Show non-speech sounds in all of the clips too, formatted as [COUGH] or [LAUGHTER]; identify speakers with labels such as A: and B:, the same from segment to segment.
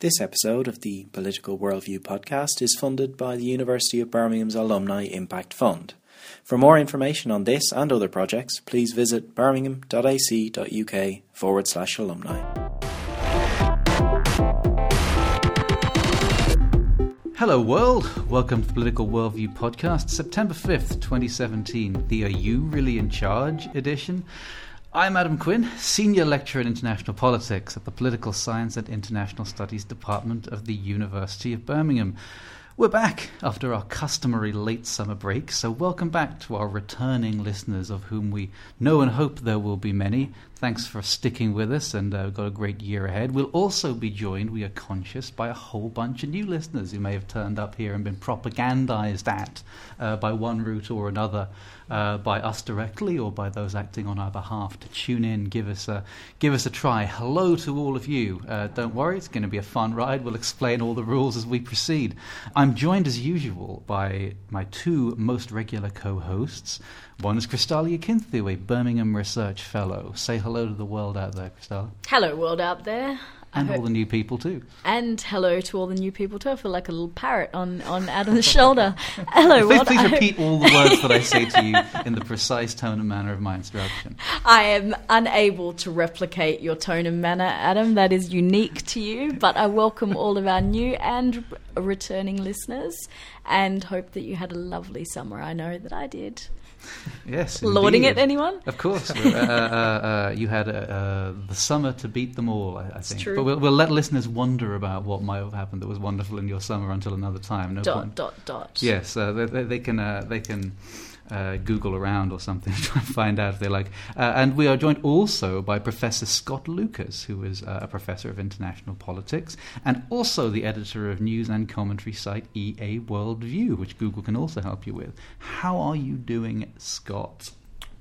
A: This episode of the Political Worldview podcast is funded by the University of Birmingham's Alumni Impact Fund. For more information on this and other projects, please visit birmingham.ac.uk forward slash alumni.
B: Hello, world. Welcome to the Political Worldview podcast, September 5th, 2017, the Are You Really in Charge edition. I'm Adam Quinn, Senior Lecturer in International Politics at the Political Science and International Studies Department of the University of Birmingham. We're back after our customary late summer break, so welcome back to our returning listeners, of whom we know and hope there will be many. Thanks for sticking with us, and uh, we've got a great year ahead. We'll also be joined, we are conscious, by a whole bunch of new listeners who may have turned up here and been propagandized at uh, by one route or another uh, by us directly or by those acting on our behalf to tune in, give us a give us a try. Hello to all of you. Uh, don't worry, it's going to be a fun ride. We'll explain all the rules as we proceed. I'm joined as usual by my two most regular co-hosts. One is Christalla Yakinthou, a Birmingham Research Fellow. Say hello to the world out there, Kristalia.
C: Hello, world out there
B: and all the new people too.
C: And hello to all the new people too. I feel like a little parrot on, on Adam's shoulder. [LAUGHS] Hello,
B: please, please repeat all the words that I say to you in the precise tone and manner of my instruction. [LAUGHS]
C: I am unable to replicate your tone and manner, Adam. That is unique to you. But I welcome all of our new and returning listeners, and hope that you had a lovely summer. I know that I did.
B: Yes,
C: lauding it. Anyone?
B: Of course. uh, uh, uh, you had uh, uh, the summer to beat them all. I, I think.
C: True.
B: But we'll, we'll, let listeners wonder about what might have happened that was wonderful in your summer until another time. No
C: dot
B: point.
C: dot dot.
B: Yes, uh, they, they, they, can. they can uh, Google around or something [LAUGHS] to try and find out if they like. Uh, and we are joined also by Professor Scott Lucas, who is uh, a professor of international politics and also the editor of news and commentary site EA Worldview, which Google can also help you with. How are you doing, Scott?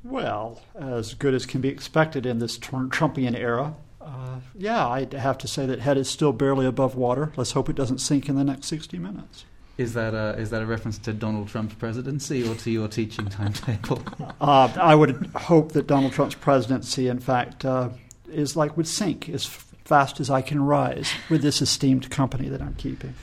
D: Well, as good as can be expected in this Trumpian era. Uh, yeah, I have to say that head is still barely above water. Let's hope it doesn't sink in the next 60 minutes.
B: Is that a, is that a reference to Donald Trump's presidency or to your teaching timetable? [LAUGHS]
D: uh, I would hope that Donald Trump's presidency, in fact, uh, is like would sink as fast as I can rise with this esteemed company that I'm keeping.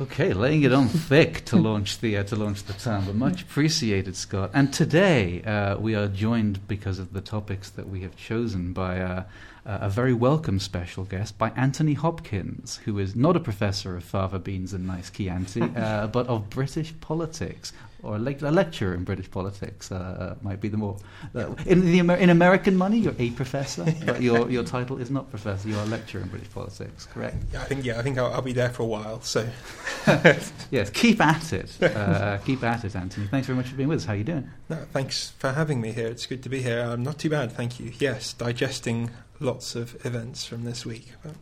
B: Okay, laying it on thick to launch the uh, to launch the term, but much appreciated, Scott. And today uh, we are joined because of the topics that we have chosen by uh, uh, a very welcome special guest by Anthony Hopkins, who is not a professor of fava beans and nice Chianti, [LAUGHS] uh, but of British politics. Or a, le- a lecturer in British politics uh, uh might be the more. Uh, in, the Amer- in American money, you're a professor, [LAUGHS] but your, your title is not professor. You're a lecturer in British politics, correct?
E: I think yeah, I think I'll, I'll be there for a while. So, [LAUGHS]
B: yes, keep at it. Uh, keep at it, Anthony. Thanks very much for being with us. How are you doing?
E: No, thanks for having me here. It's good to be here. I'm not too bad, thank you. Yes, digesting lots of events from this week. But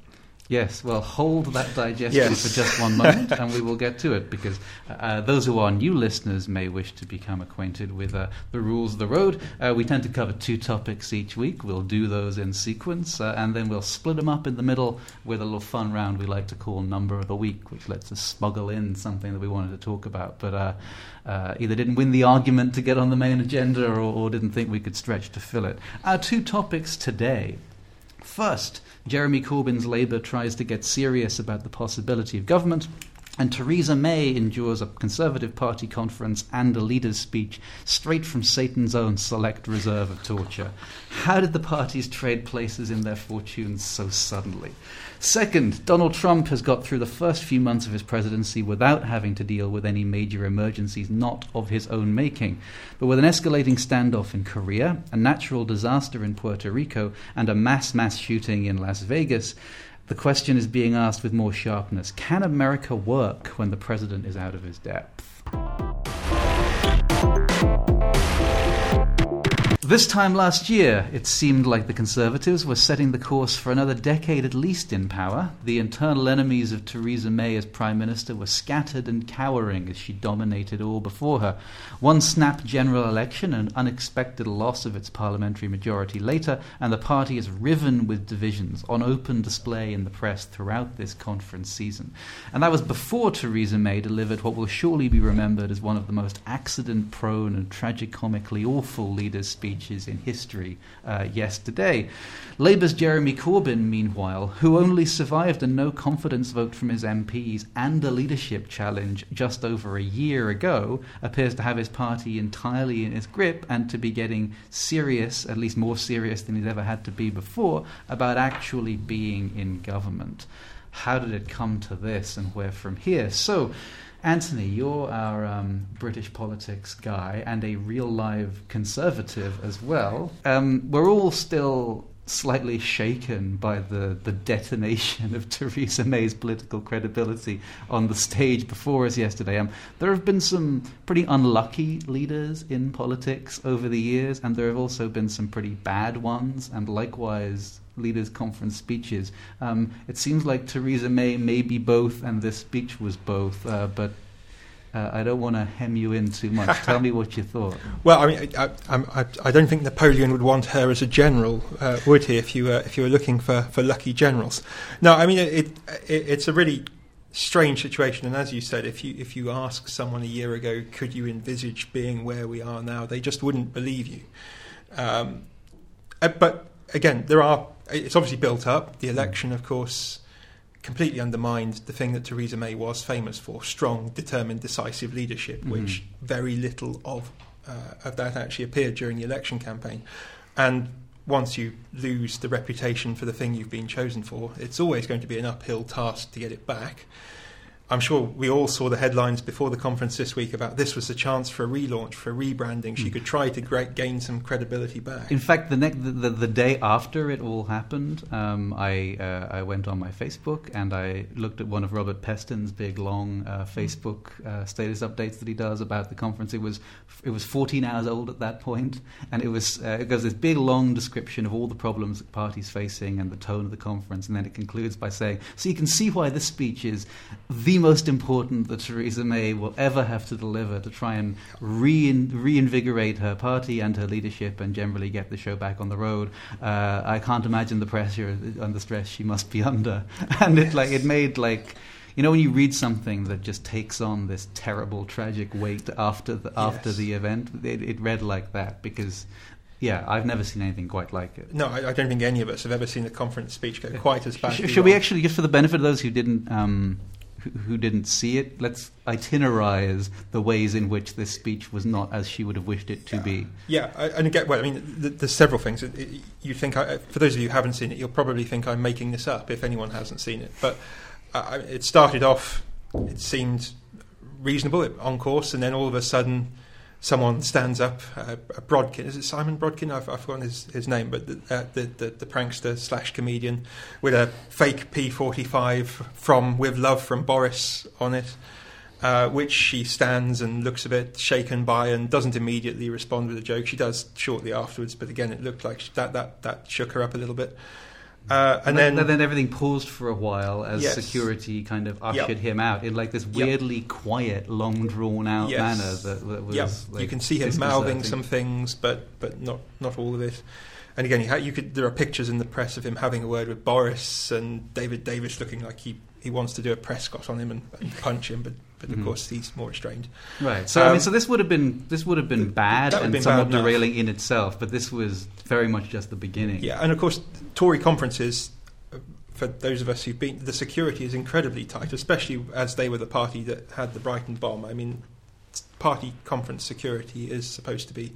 B: Yes, well, hold that digestion yes. for just one moment [LAUGHS] and we will get to it because uh, those who are new listeners may wish to become acquainted with uh, the rules of the road. Uh, we tend to cover two topics each week. We'll do those in sequence uh, and then we'll split them up in the middle with a little fun round we like to call Number of the Week, which lets us smuggle in something that we wanted to talk about but uh, uh, either didn't win the argument to get on the main agenda or, or didn't think we could stretch to fill it. Our two topics today. First, Jeremy Corbyn's Labour tries to get serious about the possibility of government. And Theresa May endures a Conservative Party conference and a leader's speech straight from Satan's own select reserve of torture. How did the parties trade places in their fortunes so suddenly? Second, Donald Trump has got through the first few months of his presidency without having to deal with any major emergencies not of his own making. But with an escalating standoff in Korea, a natural disaster in Puerto Rico, and a mass mass shooting in Las Vegas, the question is being asked with more sharpness Can America work when the president is out of his depth? This time last year, it seemed like the Conservatives were setting the course for another decade at least in power. The internal enemies of Theresa May as Prime Minister were scattered and cowering as she dominated all before her. One snap general election, an unexpected loss of its parliamentary majority later, and the party is riven with divisions on open display in the press throughout this conference season. And that was before Theresa May delivered what will surely be remembered as one of the most accident prone and tragicomically awful leaders' speeches in history uh, yesterday. Labour's Jeremy Corbyn, meanwhile, who only survived a no confidence vote from his MPs and a leadership challenge just over a year ago, appears to have his party entirely in his grip and to be getting serious, at least more serious than he's ever had to be before, about actually being in government. How did it come to this and where from here? So, Anthony, you're our um, British politics guy and a real live conservative as well. Um, we're all still slightly shaken by the, the detonation of [LAUGHS] Theresa May's political credibility on the stage before us yesterday. Um, there have been some pretty unlucky leaders in politics over the years, and there have also been some pretty bad ones, and likewise leaders' conference speeches. Um, it seems like Theresa May may be both, and this speech was both, uh, but uh, I don't want to hem you in too much. [LAUGHS] Tell me what you thought.
E: Well, I mean, I, I, I, don't think Napoleon would want her as a general, uh, would he? If you were if you were looking for, for lucky generals. No, I mean, it, it, it's a really strange situation. And as you said, if you if you ask someone a year ago, could you envisage being where we are now? They just wouldn't believe you. Um, uh, but again, there are. It's obviously built up. The election, of course completely undermined the thing that Theresa May was famous for strong, determined, decisive leadership, mm-hmm. which very little of, uh, of that actually appeared during the election campaign. And once you lose the reputation for the thing you've been chosen for, it's always going to be an uphill task to get it back. I'm sure we all saw the headlines before the conference this week about this was a chance for a relaunch, for a rebranding. She hmm. could try to gain some credibility back.
B: In fact, the, next, the, the, the day after it all happened, um, I, uh, I went on my Facebook and I looked at one of Robert Peston's big, long uh, Facebook uh, status updates that he does about the conference. It was it was 14 hours old at that point, and it was uh, it goes this big, long description of all the problems the party's facing and the tone of the conference, and then it concludes by saying, "So you can see why this speech is the most important that Theresa May will ever have to deliver to try and rein, reinvigorate her party and her leadership and generally get the show back on the road. Uh, I can't imagine the pressure and the stress she must be [LAUGHS] under. And it like it made like you know when you read something that just takes on this terrible tragic weight after the yes. after the event it, it, read like that because yeah, I've never seen anything quite like it.
E: No, I, I, don't think any of us have ever seen a conference speech go quite as badly.
B: Should we actually, just for the benefit of those who didn't um, who didn't see it, let's itinerize the ways in which this speech was not as she would have wished it to be.
E: Yeah, and again, well, I mean, there's several things. You think, I, for those of you who haven't seen it, you'll probably think I'm making this up if anyone hasn't seen it. But uh, it started off, it seemed reasonable, on course, and then all of a sudden someone stands up, uh, Brodkin, is it Simon Brodkin? I've, I've forgotten his, his name, but the, uh, the, the, the, prankster slash comedian with a fake P45 from With Love from Boris on it, uh, which she stands and looks a bit shaken by and doesn't immediately respond with a joke. She does shortly afterwards, but again, it looked like that, that, that shook her up a little bit.
B: Uh, and, and then, then, then everything paused for a while as yes. security kind of ushered yep. him out in like this weirdly yep. quiet, long drawn out yes. manner that, that was.
E: Yep.
B: Like
E: you can see him mouthing some things, but but not not all of it. And again, you, ha- you could there are pictures in the press of him having a word with Boris and David Davis looking like he, he wants to do a Prescott on him and, and punch him, but but of mm. course he's more restrained.
B: Right. So um, I mean, um, so this would have been this would have been bad and been somewhat bad derailing in itself, but this was very much just the beginning.
E: Yeah, and of course Tory conferences for those of us who've been, the security is incredibly tight, especially as they were the party that had the Brighton bomb. I mean, party conference security is supposed to be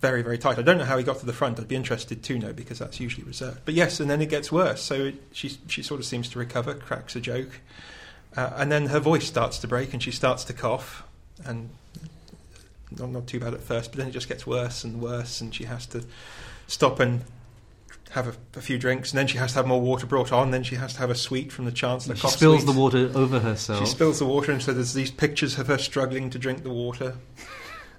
E: very, very tight. I don't know how he got to the front. I'd be interested to know because that's usually reserved. But yes, and then it gets worse. So it, she she sort of seems to recover, cracks a joke, uh, and then her voice starts to break and she starts to cough, and not not too bad at first, but then it just gets worse and worse, and she has to stop and have a, a, few drinks, and then she has to have more water brought on. Then she has to have a sweet from the chancellor.
B: She spills sweet. the water over herself.
E: She spills the water, and so there's these pictures of her struggling to drink the water.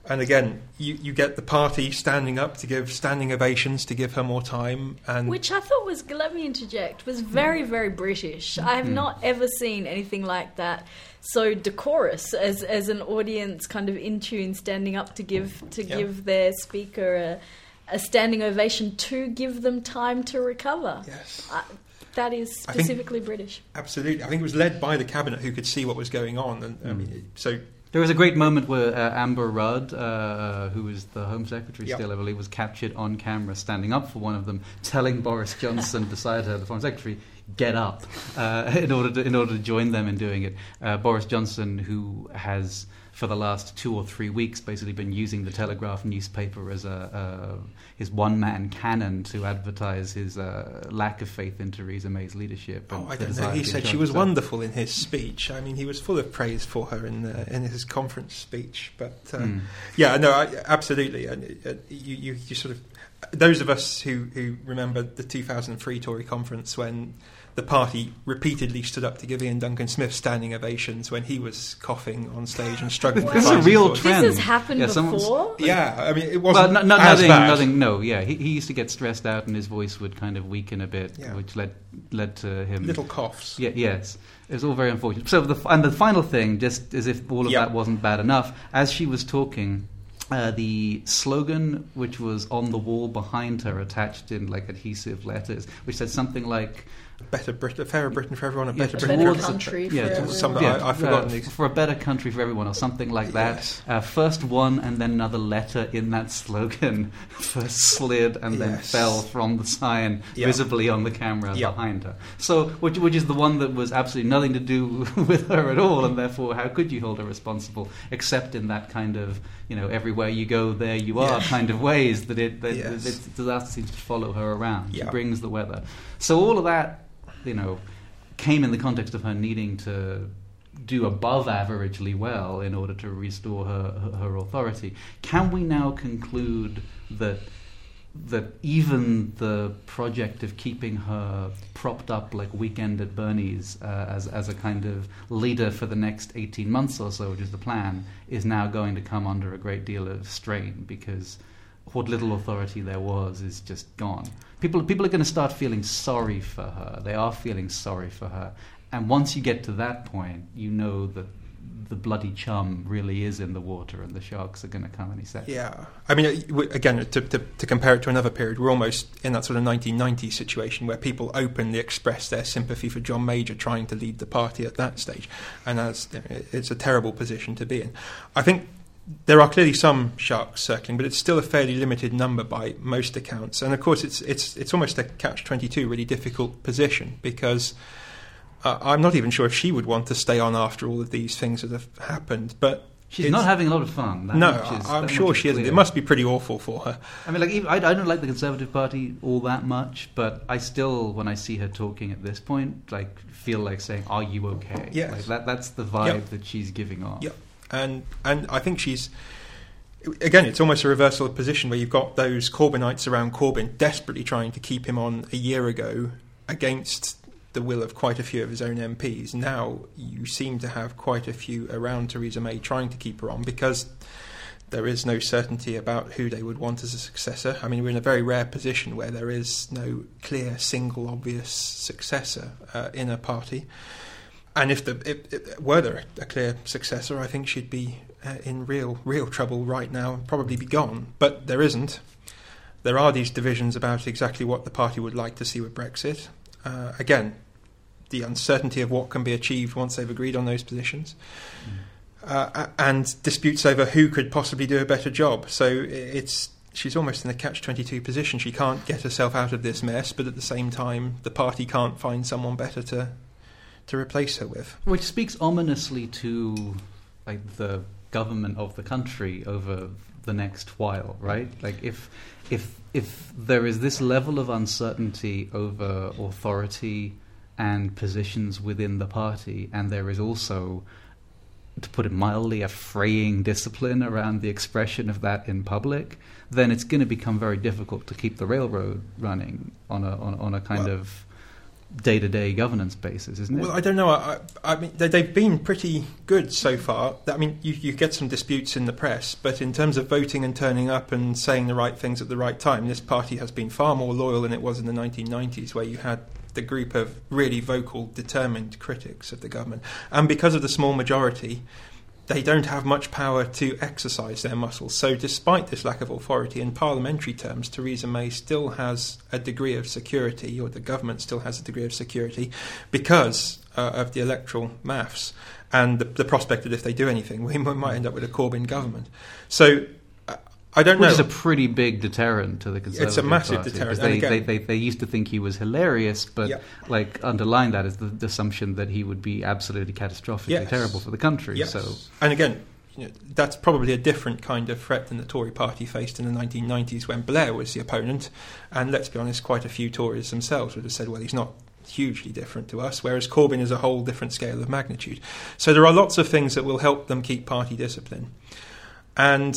E: And again, you, you get the party standing up to give standing ovations to give her more time, and
C: which I thought was let me interject was very very British. I have mm. not ever seen anything like that so decorous as as an audience kind of in tune standing up to give to yeah. give their speaker a a standing ovation to give them time to recover.
E: Yes.
C: Uh, that is specifically think, British.
E: Absolutely. I think it was led by the cabinet who could see what was going on. And mm. I mean, so
B: There was a great moment where uh, Amber Rudd, uh, who was the Home Secretary
E: Yep.
B: still, I believe, was captured on camera standing up for one of them, telling Boris Johnson [LAUGHS] beside her, the Foreign Secretary, get up uh, [LAUGHS] in order to in order to join them in doing it. Uh, Boris Johnson, who has for the last two or three weeks basically been using the Telegraph newspaper as a uh, his one man cannon to advertise his uh, lack of faith in Theresa May's leadership.
E: Oh, I don't know. He
B: to be in
E: said she was wonderful in his speech. I mean, he was full of praise for her in the, in his conference speech. But uh,
B: Mm.
E: yeah, no, I, absolutely. And uh, you, you, you sort of those of us who, who remember the 2003 Tory conference when the party repeatedly stood up to give Iain Duncan Smith standing ovations when he was coughing on stage and struggling.
B: This is a real
E: his voice.
B: trend.
C: This has happened
B: Yeah,
C: before.
E: Yeah, I mean, it wasn't
B: no, no,
E: as
B: nothing,
E: bad.
B: nothing. No, yeah, he, he used to get stressed out, and his voice would kind of weaken a bit,
E: Yeah.
B: which led led to him.
E: Little coughs.
B: Yeah, yes, it was all very unfortunate. So, the, and the final thing, just as if all of
E: Yeah.
B: that wasn't bad enough, as she was talking, uh, the slogan which was on the wall behind her, attached in like adhesive letters, which said something like
E: Better Britain, a fairer Britain for everyone, a
B: Yeah,
E: better
C: A
E: Britain for
B: towards-
C: country for
B: yeah,
C: everyone.
E: some-
B: yeah,
E: I- I've forgotten
B: uh, for a better country for everyone, or something like that.
E: Yes.
B: Uh, first one, and then another letter in that slogan [LAUGHS] first slid and then fell from the sign
E: Yeah.
B: visibly on the camera
E: Yeah.
B: behind her. So, which, which is the one that was absolutely nothing to do [LAUGHS] with her at all, and therefore, how could you hold her responsible except in that kind of, you know, everywhere you go, there you are
E: Yeah.
B: kind of ways that it that,
E: Yes.
B: that disaster seems to follow her around. She brings the weather. So all of that, you know, came in the context of her needing to do above averagely well in order to restore her, her, authority. Can we now conclude that that even the project of keeping her propped up like weekend at Bernie's uh, as as a kind of leader for the next 18 months or so, which is the plan, is now going to come under a great deal of strain because what little authority there was is just gone. People people are going to start feeling sorry for her. They are feeling sorry for her. And once you get to that point, you know that the bloody chum really is in the water and the sharks are going to come any second.
E: Yeah, I mean, again, to, to, to compare it to another period, we're almost in that sort of 1990s situation where people openly express their sympathy for John Major trying to lead the party at that stage, and as it's a terrible position to be in. I think there are clearly some sharks circling, but it's still a fairly limited number by most accounts. And of course, it's it's it's almost a catch twenty two, really difficult position because uh, I'm not even sure if she would want to stay on after all of these things that have happened. But
B: She's not having a lot of fun. That
E: no,
B: is-
E: I'm sure she isn't.
B: clear.
E: It must be pretty awful for her.
B: I mean, like even, I, I don't like the Conservative Party all that much, but I still, when I see her talking at this point, like feel like saying, "Are you okay?"
E: Yes.
B: like that. That's the vibe
E: Yep.
B: that she's giving off.
E: Yep. And and I think she's again. It's almost a reversal of position where you've got those Corbynites around Corbyn desperately trying to keep him on a year ago against the will of quite a few of his own MPs. Now you seem to have quite a few around Theresa May trying to keep her on because. There is no certainty about who they would want as a successor. I mean, we're in a very rare position where there is no clear, single, obvious successor uh, in a party. And if the if, if, were there a clear successor, I think she'd be uh, in real real trouble right now and probably be gone. But there isn't. There are these divisions about exactly what the party would like to see with Brexit. Uh, again, the uncertainty of what can be achieved once they've agreed on those positions. Uh, and disputes over who could possibly do a better job. So it's she's almost in a catch twenty two position. She can't get herself out of this mess, but at the same time, the party can't find someone better to to replace her with.
B: Which speaks ominously to like the government of the country over the next while, right? Like if if if there is this level of uncertainty over authority and positions within the party, and there is also to put it mildly, a fraying discipline around the expression of that in public, then it's going to become very difficult to keep the railroad running on a on, on a kind
E: Well-
B: of day to day governance basis, isn't it?
E: Well, I don't know. I, I mean, they, they've been pretty good so far. I mean, you, you get some disputes in the press, but in terms of voting and turning up and saying the right things at the right time, this party has been far more loyal than it was in the 1990s, where you had the group of really vocal, determined critics of the government. And because of the small majority, they don't have much power to exercise their muscles. So, despite this lack of authority in parliamentary terms, Theresa May still has a degree of security, or the government still has a degree of security, because uh, of the electoral maths. and the, the prospect that if they do anything, [LAUGHS] we might end up with a Corbyn government. So I don't
B: Which
E: know.
B: is a pretty big deterrent to the Conservative
E: It's a massive
B: Party,
E: deterrent,
B: because They,
E: again-
B: they, they, they used to think he was hilarious, but
E: Yeah.
B: like underlying that is the, the assumption that he would be absolutely catastrophically
E: Yes.
B: terrible for the country.
E: Yes.
B: So
E: And again, you know, that's probably a different kind of threat than the Tory party faced in the 1990s when Blair was the opponent. And let's be honest, quite a few Tories themselves would have said, well, he's not hugely different to us, whereas Corbyn is a whole different scale of magnitude. So there are lots of things that will help them keep party discipline. And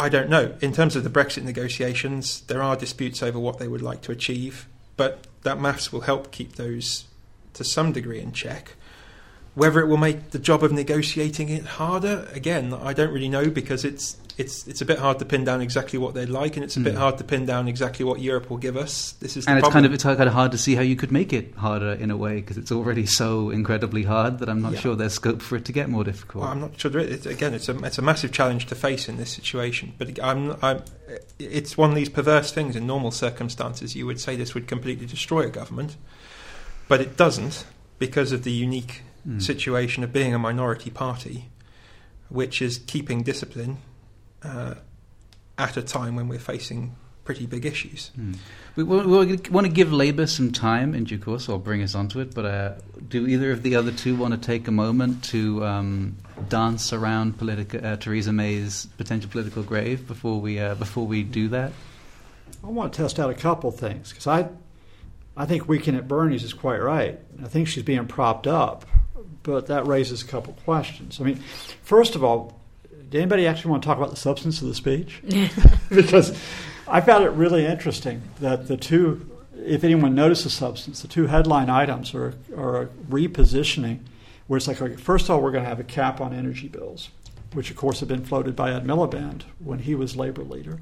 E: I don't know. In terms of the Brexit negotiations, there are disputes over what they would like to achieve, but that maths will help keep those to some degree in check. Whether it will make the job of negotiating it harder, again, I don't really know because it's it's it's a bit hard to pin down exactly what they'd like, and it's a bit
B: Mm.
E: hard to pin down exactly what Europe will give us. This is the
B: and it's
E: problem.
B: kind of it's kind of hard to see how you could make it harder in a way because it's already so incredibly hard that I'm not
E: Yeah.
B: sure there's scope for it to get more difficult.
E: Well, I'm not sure. Again, it's a it's a massive challenge to face in this situation. But I'm, I'm, it's one of these perverse things. In normal circumstances, you would say this would completely destroy a government, but it doesn't because of the unique
B: Mm.
E: situation of being a minority party, which is keeping discipline uh, at a time when we're facing pretty big issues.
B: Hmm. We, we, we want to give Labour some time in due course. I'll bring us onto it. But uh, do either of the other two want to take a moment to um, dance around politica, uh, Theresa May's potential political grave before we uh, before we do that?
D: I want to test out a couple things because I, I think Weekend at Bernie's is quite right. I think she's being propped up, but that raises a couple questions. I mean, first of all, did anybody actually want to talk about the substance of the speech? [LAUGHS] [LAUGHS] because I found it really interesting that the two, if anyone noticed the substance, the two headline items are, are a repositioning, where it's like, okay, first of all, we're going to have a cap on energy bills, which of course had been floated by Ed Miliband when he was labor leader.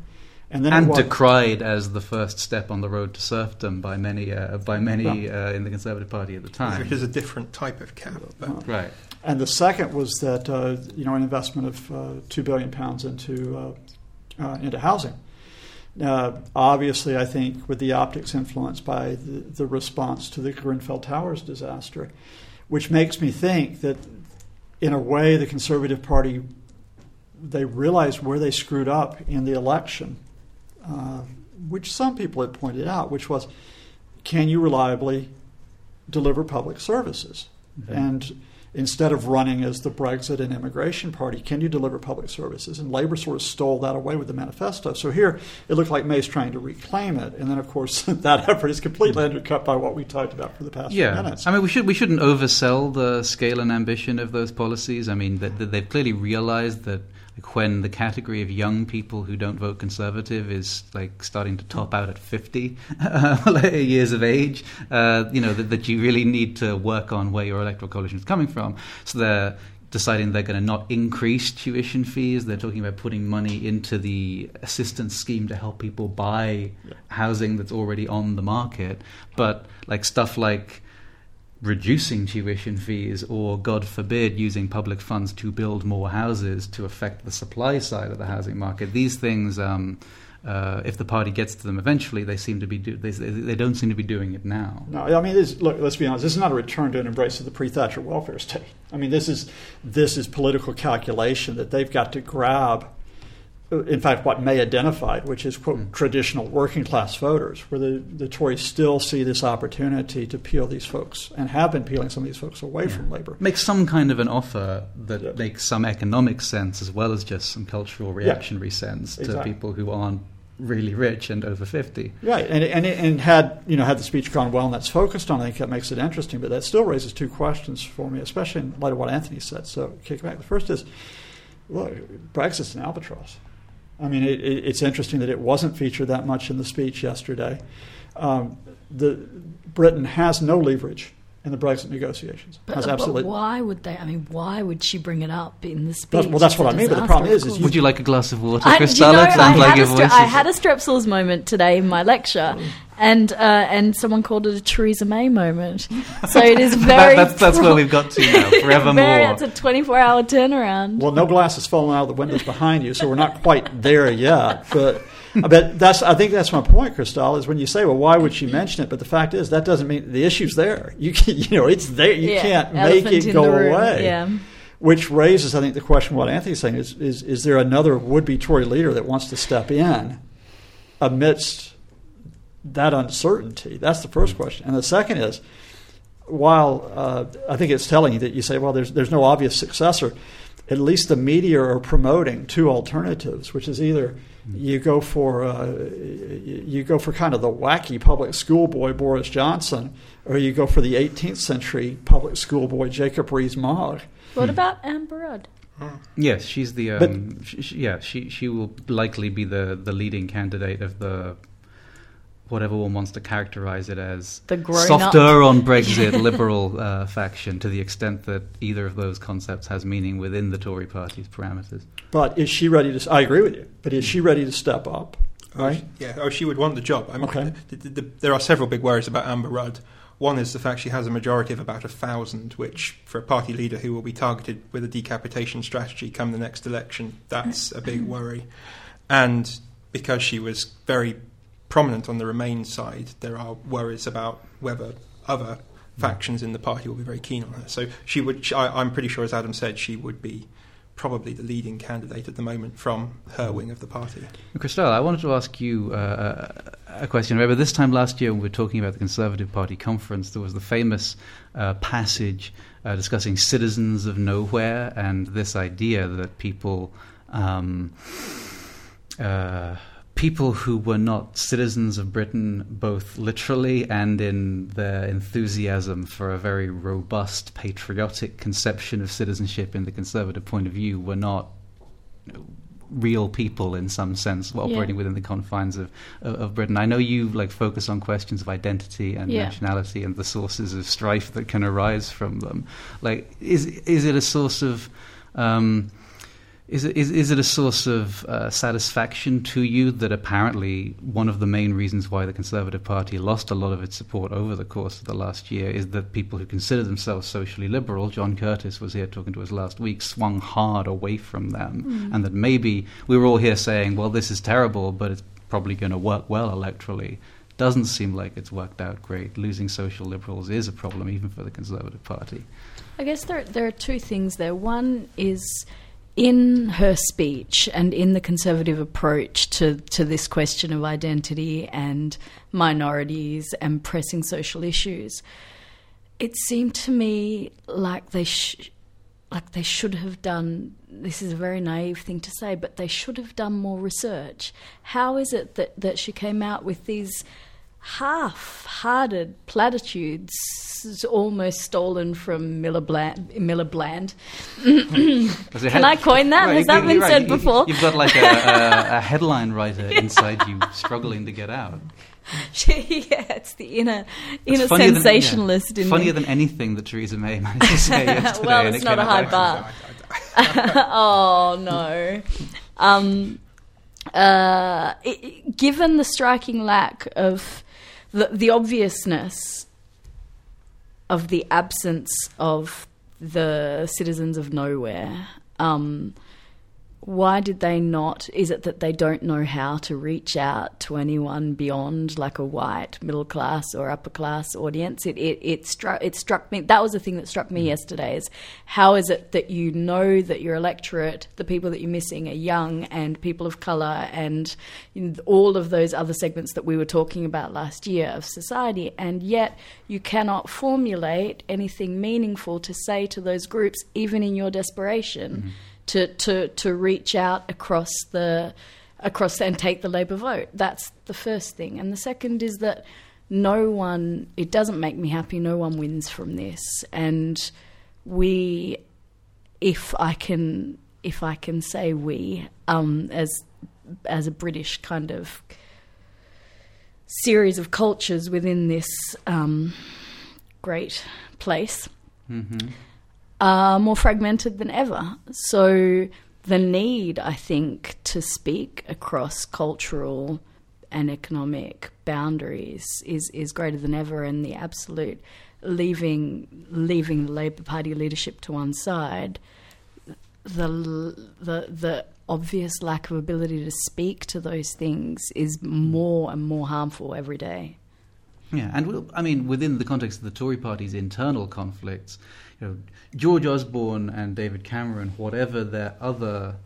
D: And then
B: and
D: was-
B: decried as the first step on the road to serfdom by many uh, by many uh, in the Conservative Party at the time.
E: Which is a different type of cap. But
B: Right.
D: And the second was that uh, you know an investment of uh, two billion pounds into uh, uh, into housing. Uh, obviously, I think with the optics influenced by the, the response to the Grenfell Towers disaster, which makes me think that in a way the Conservative Party they realized where they screwed up in the election, uh, which some people had pointed out, which was can you reliably deliver public services? And instead of running as the Brexit and immigration party, can you deliver public services? And Labour sort of stole that away with the manifesto. So here it looked like May's trying to reclaim it. And then, of course, [LAUGHS] that effort is completely undercut by what we talked about for the past few
B: Yeah,
D: minutes.
B: I mean, we should we shouldn't oversell the scale and ambition of those policies. I mean, that that they've clearly realised that like, when the category of young people who don't vote conservative is like starting to top out at fifty [LAUGHS] uh, years of age, uh, you know that, that you really need to work on where your electoral coalition is coming from. So they're deciding they're going to not increase tuition fees. They're talking about putting money into the assistance scheme to help people buy housing that's already on the market. But like stuff like reducing tuition fees or, God forbid, using public funds to build more houses to affect the supply side of the housing market. These things, um, uh, if the party gets to them eventually, they seem to be do- they, they don't seem to be doing it now.
D: No, I mean, look. Let's be honest. This is not a return to an embrace of the pre-Thatcher welfare state. I mean, this is this is political calculation that they've got to grab. In fact, what May identified, which is quote hmm. traditional working class voters, where the, the Tories still see this opportunity to peel these folks and have been peeling some of these folks away from Labour.
B: Make some kind of an offer that
D: Yeah.
B: makes some economic sense as well as just some cultural reactionary sense to
D: exactly.
B: people who aren't really rich and over 50.
D: Right, and and and had you know had the speech gone well and that's focused on, I think that makes it interesting. But that still raises two questions for me, especially in light of what Anthony said. So kick back. The first is, look, Brexit's an albatross. I mean, it, it, it's interesting that it wasn't featured that much in the speech yesterday. Um, the Britain has no leverage in the Brexit negotiations.
C: But,
D: has
C: but
D: absolutely.
C: why would they? I mean, why would she bring it up in the speech?
D: That's- well, that's what I mean, but the problem is- is you-
B: Would you like a glass of water,
C: I, you know, I,
B: like
C: had
B: your
C: a
B: voice
C: I had a strepsils moment today in my lecture, and uh, and someone called it a Theresa May moment. So it is [LAUGHS]
B: That-
C: very.
B: that's that's where we've got to now, [LAUGHS] forevermore.
C: very, it's a twenty-four hour turnaround.
D: Well, no glass has fallen out of the windows behind you, so we're not quite there yet. But, but that's I think that's my point, Christalla, is when you say, well, why would she mention it? But the fact is, that doesn't mean the issue's there. You can, [LAUGHS] you know, it's there. You
C: Yeah,
D: can't make it go away.
C: yeah.
D: which raises, I think, the question what Anthony's saying is, is, is there another would be Tory leader that wants to step in amidst that uncertainty? That's the first question. And the second is, while uh, I think it's telling you that you say, well, there's, there's no obvious successor, at least the media are promoting two alternatives, which is either you go for uh, you go for kind of the wacky public school boy Boris Johnson, or you go for the 18th century public school boy Jacob Rees-Mogg.
C: What about Amber Rudd?
B: Yes, she's the um, sh- sh- yeah she she will likely be the the leading candidate of the whatever one wants to characterize it as
C: The grown-up-
B: softer on Brexit liberal uh, faction to the extent that either of those concepts has meaning within the Tory party's parameters.
D: But is she ready to? I agree with you. But is she ready to step up? Right.
E: Yeah, oh, she would want the job. I mean,
D: Okay.
E: the, the, the, there are several big worries about Amber Rudd. One is the fact she has a majority of about a thousand, which for a party leader who will be targeted with a decapitation strategy come the next election, that's a big worry. And because she was very prominent on the Remain side, there are worries about whether other factions in the party will be very keen on her. So she would. She, I, I'm pretty sure, as Adam said, she would be probably the leading candidate at the moment from her wing of the party.
B: Christalla, I wanted to ask you uh, a question. Remember, this time last year, when we were talking about the Conservative Party conference, there was the famous uh, passage uh, discussing citizens of nowhere and this idea that people. Um, uh, people who were not citizens of Britain, both literally and in their enthusiasm for a very robust, patriotic conception of citizenship in the Conservative point of view, were not real people in some sense operating
C: Yeah.
B: within the confines of, of, Britain. I know you like focus on questions of identity and
C: Yeah.
B: nationality and the sources of strife that can arise from them. Like, is is it a source of um, is it, is, is it a source of uh, satisfaction to you that apparently one of the main reasons why the Conservative Party lost a lot of its support over the course of the last year is that people who consider themselves socially liberal, John Curtice was here talking to us last week, swung hard away from them, and that maybe we were all here saying, well, this is terrible, but it's probably going to work well electorally. Doesn't seem like it's worked out great. Losing social liberals is a problem even for the Conservative Party.
C: I guess there there are two things there. One is in her speech and in the conservative approach to, to this question of identity and minorities and pressing social issues, it seemed to me like they sh- like they should have done. This is a very naive thing to say, but they should have done more research. How is it that, that she came out with these half-hearted platitudes, almost stolen from Miller Bland? Miller Bland. Can I coin that?
B: Right,
C: Has that been
B: right.
C: said
B: You-
C: before?
B: You've got like a, a, a headline writer [LAUGHS] inside you struggling to get out. [LAUGHS]
C: Yeah, it's the inner
B: It's
C: inner
B: funnier than- yeah,
C: sensationalist
B: Funnier
C: me.
B: than anything that Theresa May managed to [LAUGHS] say yesterday.
C: Well, it's
B: it
C: not a high bar. oh no. Um, uh, it, given the striking lack of the, the obviousness of the absence of the citizens of nowhere, um, why did they not? Is it that they don't know how to reach out to anyone beyond like a white middle class or upper class audience? It it it struck it struck me. That was the thing that struck me mm. yesterday. Is how is it that you know that your electorate, the people that you're missing, are young and people of color and all of those other segments that we were talking about last year of society, and yet you cannot formulate anything meaningful to say to those groups, even in your desperation mm-hmm. To, to, to reach out across the across and take the Labour vote. That's the first thing. And the second is that no one it doesn't make me happy, no one wins from this. And we if I can if I can say we, um, as as a British kind of series of cultures within this um, great place
B: Mhm.
C: Are more fragmented than ever. So the need, I think, to speak across cultural and economic boundaries is is greater than ever, and the absolute leaving leaving the Labor Party leadership to one side, the the the obvious lack of ability to speak to those things is more and more harmful every day.
B: Yeah, and we'll, I mean, within the context of the Tory party's internal conflicts, you know, George Osborne and David Cameron, whatever their other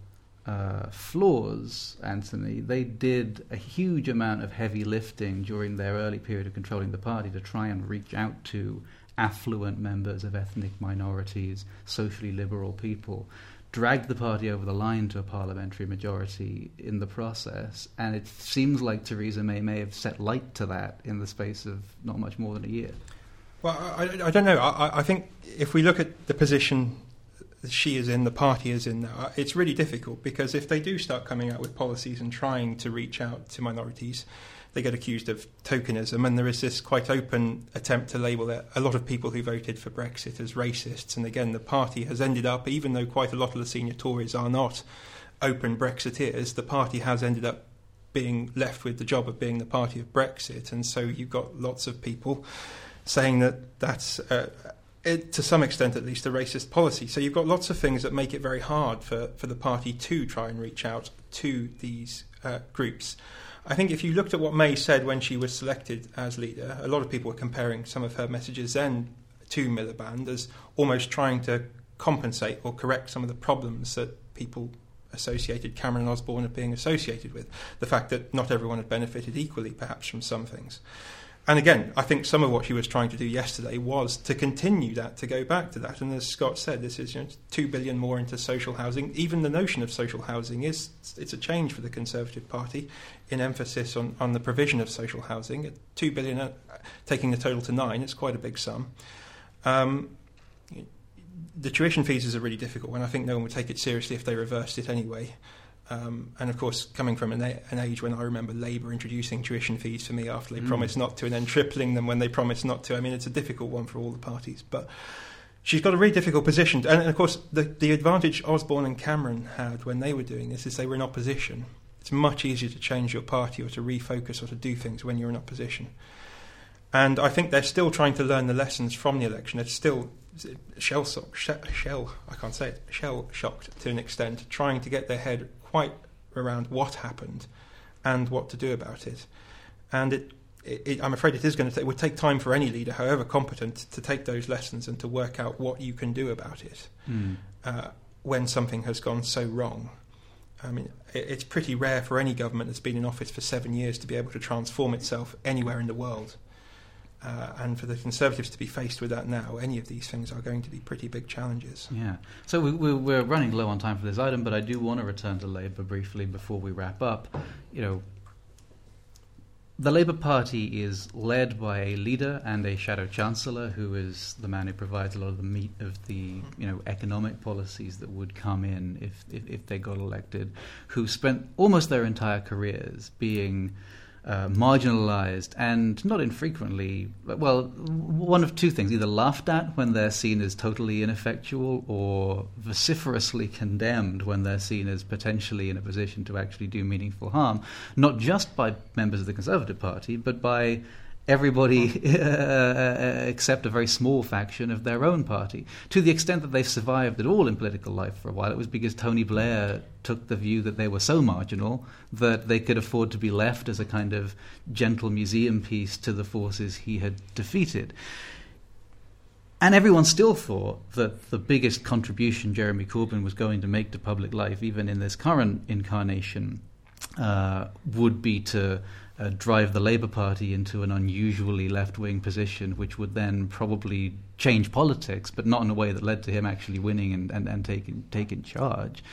B: uh, flaws, Anthony, they did a huge amount of heavy lifting during their early period of controlling the party to try and reach out to affluent members of ethnic minorities, socially liberal people, dragged the party over the line to a parliamentary majority in the process. And it seems like Theresa May may have set light to that in the space of not much more than a year.
E: Well, I, I don't know. I, I think if we look at the position she is in, the party is in now, it's really difficult because if they do start coming out with policies and trying to reach out to minorities, they get accused of tokenism, and there is this quite open attempt to label a lot of people who voted for Brexit as racists. And again, the party has ended up, even though quite a lot of the senior Tories are not open Brexiteers, the party has ended up being left with the job of being the party of Brexit. And so you've got lots of people saying that that's. Uh, it, to some extent at least, a racist policy. So you've got lots of things that make it very hard for, for the party to try and reach out to these uh, groups. I think if you looked at what May said when she was selected as leader, a lot of people were comparing some of her messages then to Miliband as almost trying to compensate or correct some of the problems that people associated Cameron Osborne of being associated with. The fact that not everyone had benefited equally, perhaps, from some things. And again, I think some of what she was trying to do yesterday was to continue that, to go back to that. And as Scott said, this is you know, two billion more into social housing. Even the notion of social housing is it's a change for the Conservative Party in emphasis on, on the provision of social housing. Two billion, uh, taking the total to nine, it's quite a big sum. Um, the tuition fees is a really difficult one. I think no one would take it seriously if they reversed it anyway. Um, and of course, coming from an, a- an, age when I remember Labour introducing tuition fees for me after they mm. promised not to, and then tripling them when they promised not to. I mean, it's a difficult one for all the parties. But she's got a really difficult position. And, of course, the, the advantage Osborne and Cameron had when they were doing this is they were in opposition. It's much easier to change your party or to refocus or to do things when you're in opposition. And I think they're still trying to learn the lessons from the election. It's still shell shocked, shell, I can't say it, shell shocked to an extent, trying to get their head quite around what happened and what to do about it. And it, it, it, I'm afraid it is going to take, it would take time for any leader, however competent, to take those lessons and to work out what you can do about it mm. uh, when something has gone so wrong. I mean, it's pretty rare for any government that's been in office for seven years to be able to transform itself anywhere in the world. Uh, and for the Conservatives to be faced with that now, any of these things are going to be pretty big challenges.
B: Yeah. So we, we're running low on time for this item, but I do want to return to Labour briefly before we wrap up. You know, the Labour Party is led by a leader and a shadow chancellor, who is the man who provides a lot of the meat of the you know economic policies that would come in if if, if they got elected. Who spent almost their entire careers being uh, marginalized and not infrequently, well, one of two things either laughed at when they're seen as totally ineffectual or vociferously condemned when they're seen as potentially in a position to actually do meaningful harm, not just by members of the Conservative Party, but by everybody [LAUGHS] uh, except a very small faction of their own party. To the extent that they've survived at all in political life for a while, it was because Tony Blair took the view that they were so marginal that they could afford to be left as a kind of gentle museum piece to the forces he had defeated. And everyone still thought that the biggest contribution Jeremy Corbyn was going to make to public life, even in this current incarnation, uh, would be to uh, drive the Labour Party into an unusually left wing position, which would then probably change politics, but not in a way that led to him actually winning and, and, and taking, taking charge.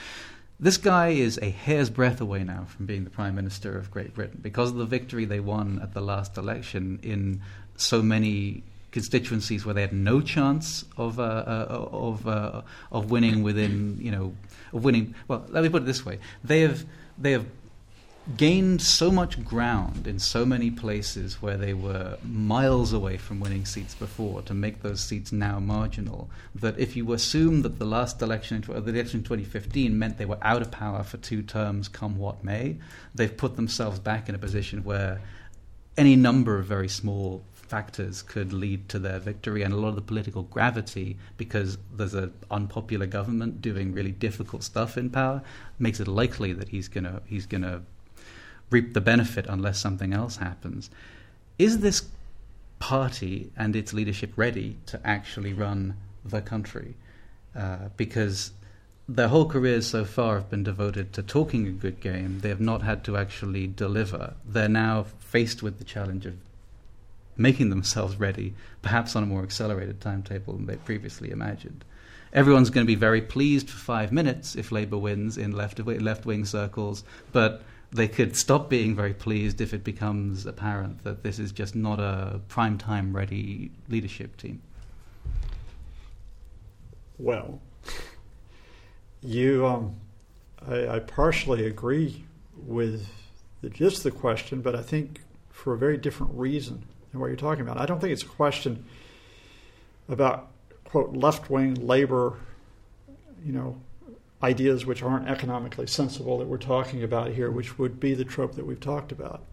B: This guy is a hair's breadth away now from being the Prime Minister of Great Britain because of the victory they won at the last election in so many constituencies where they had no chance of uh, uh, of uh, of winning within you know of winning. Well, let me put it this way: they have they have gained so much ground in so many places where they were miles away from winning seats before to make those seats now marginal that if you assume that the last election, the election in 2015, meant they were out of power for two terms, come what may, they've put themselves back in a position where any number of very small factors could lead to their victory and a lot of the political gravity because there's an unpopular government doing really difficult stuff in power makes it likely that he's going to he's going to reap the benefit unless something else happens. Is this party and its leadership ready to actually run the country uh, because their whole careers so far have been devoted to talking a good game. They have not had to actually deliver. They're now faced with the challenge of making themselves ready, perhaps on a more accelerated timetable than they previously imagined. Everyone's going to be very pleased for five minutes if Labour wins in left left wing circles, but they could stop being very pleased if it becomes apparent that this is just not a prime time ready leadership team.
D: Well, you, um, I, I, partially agree with the, just the question, but I think for a very different reason than what you're talking about. I don't think it's a question about quote left wing labor, you know, ideas which aren't economically sensible that we're talking about here, which would be the trope that we've talked about.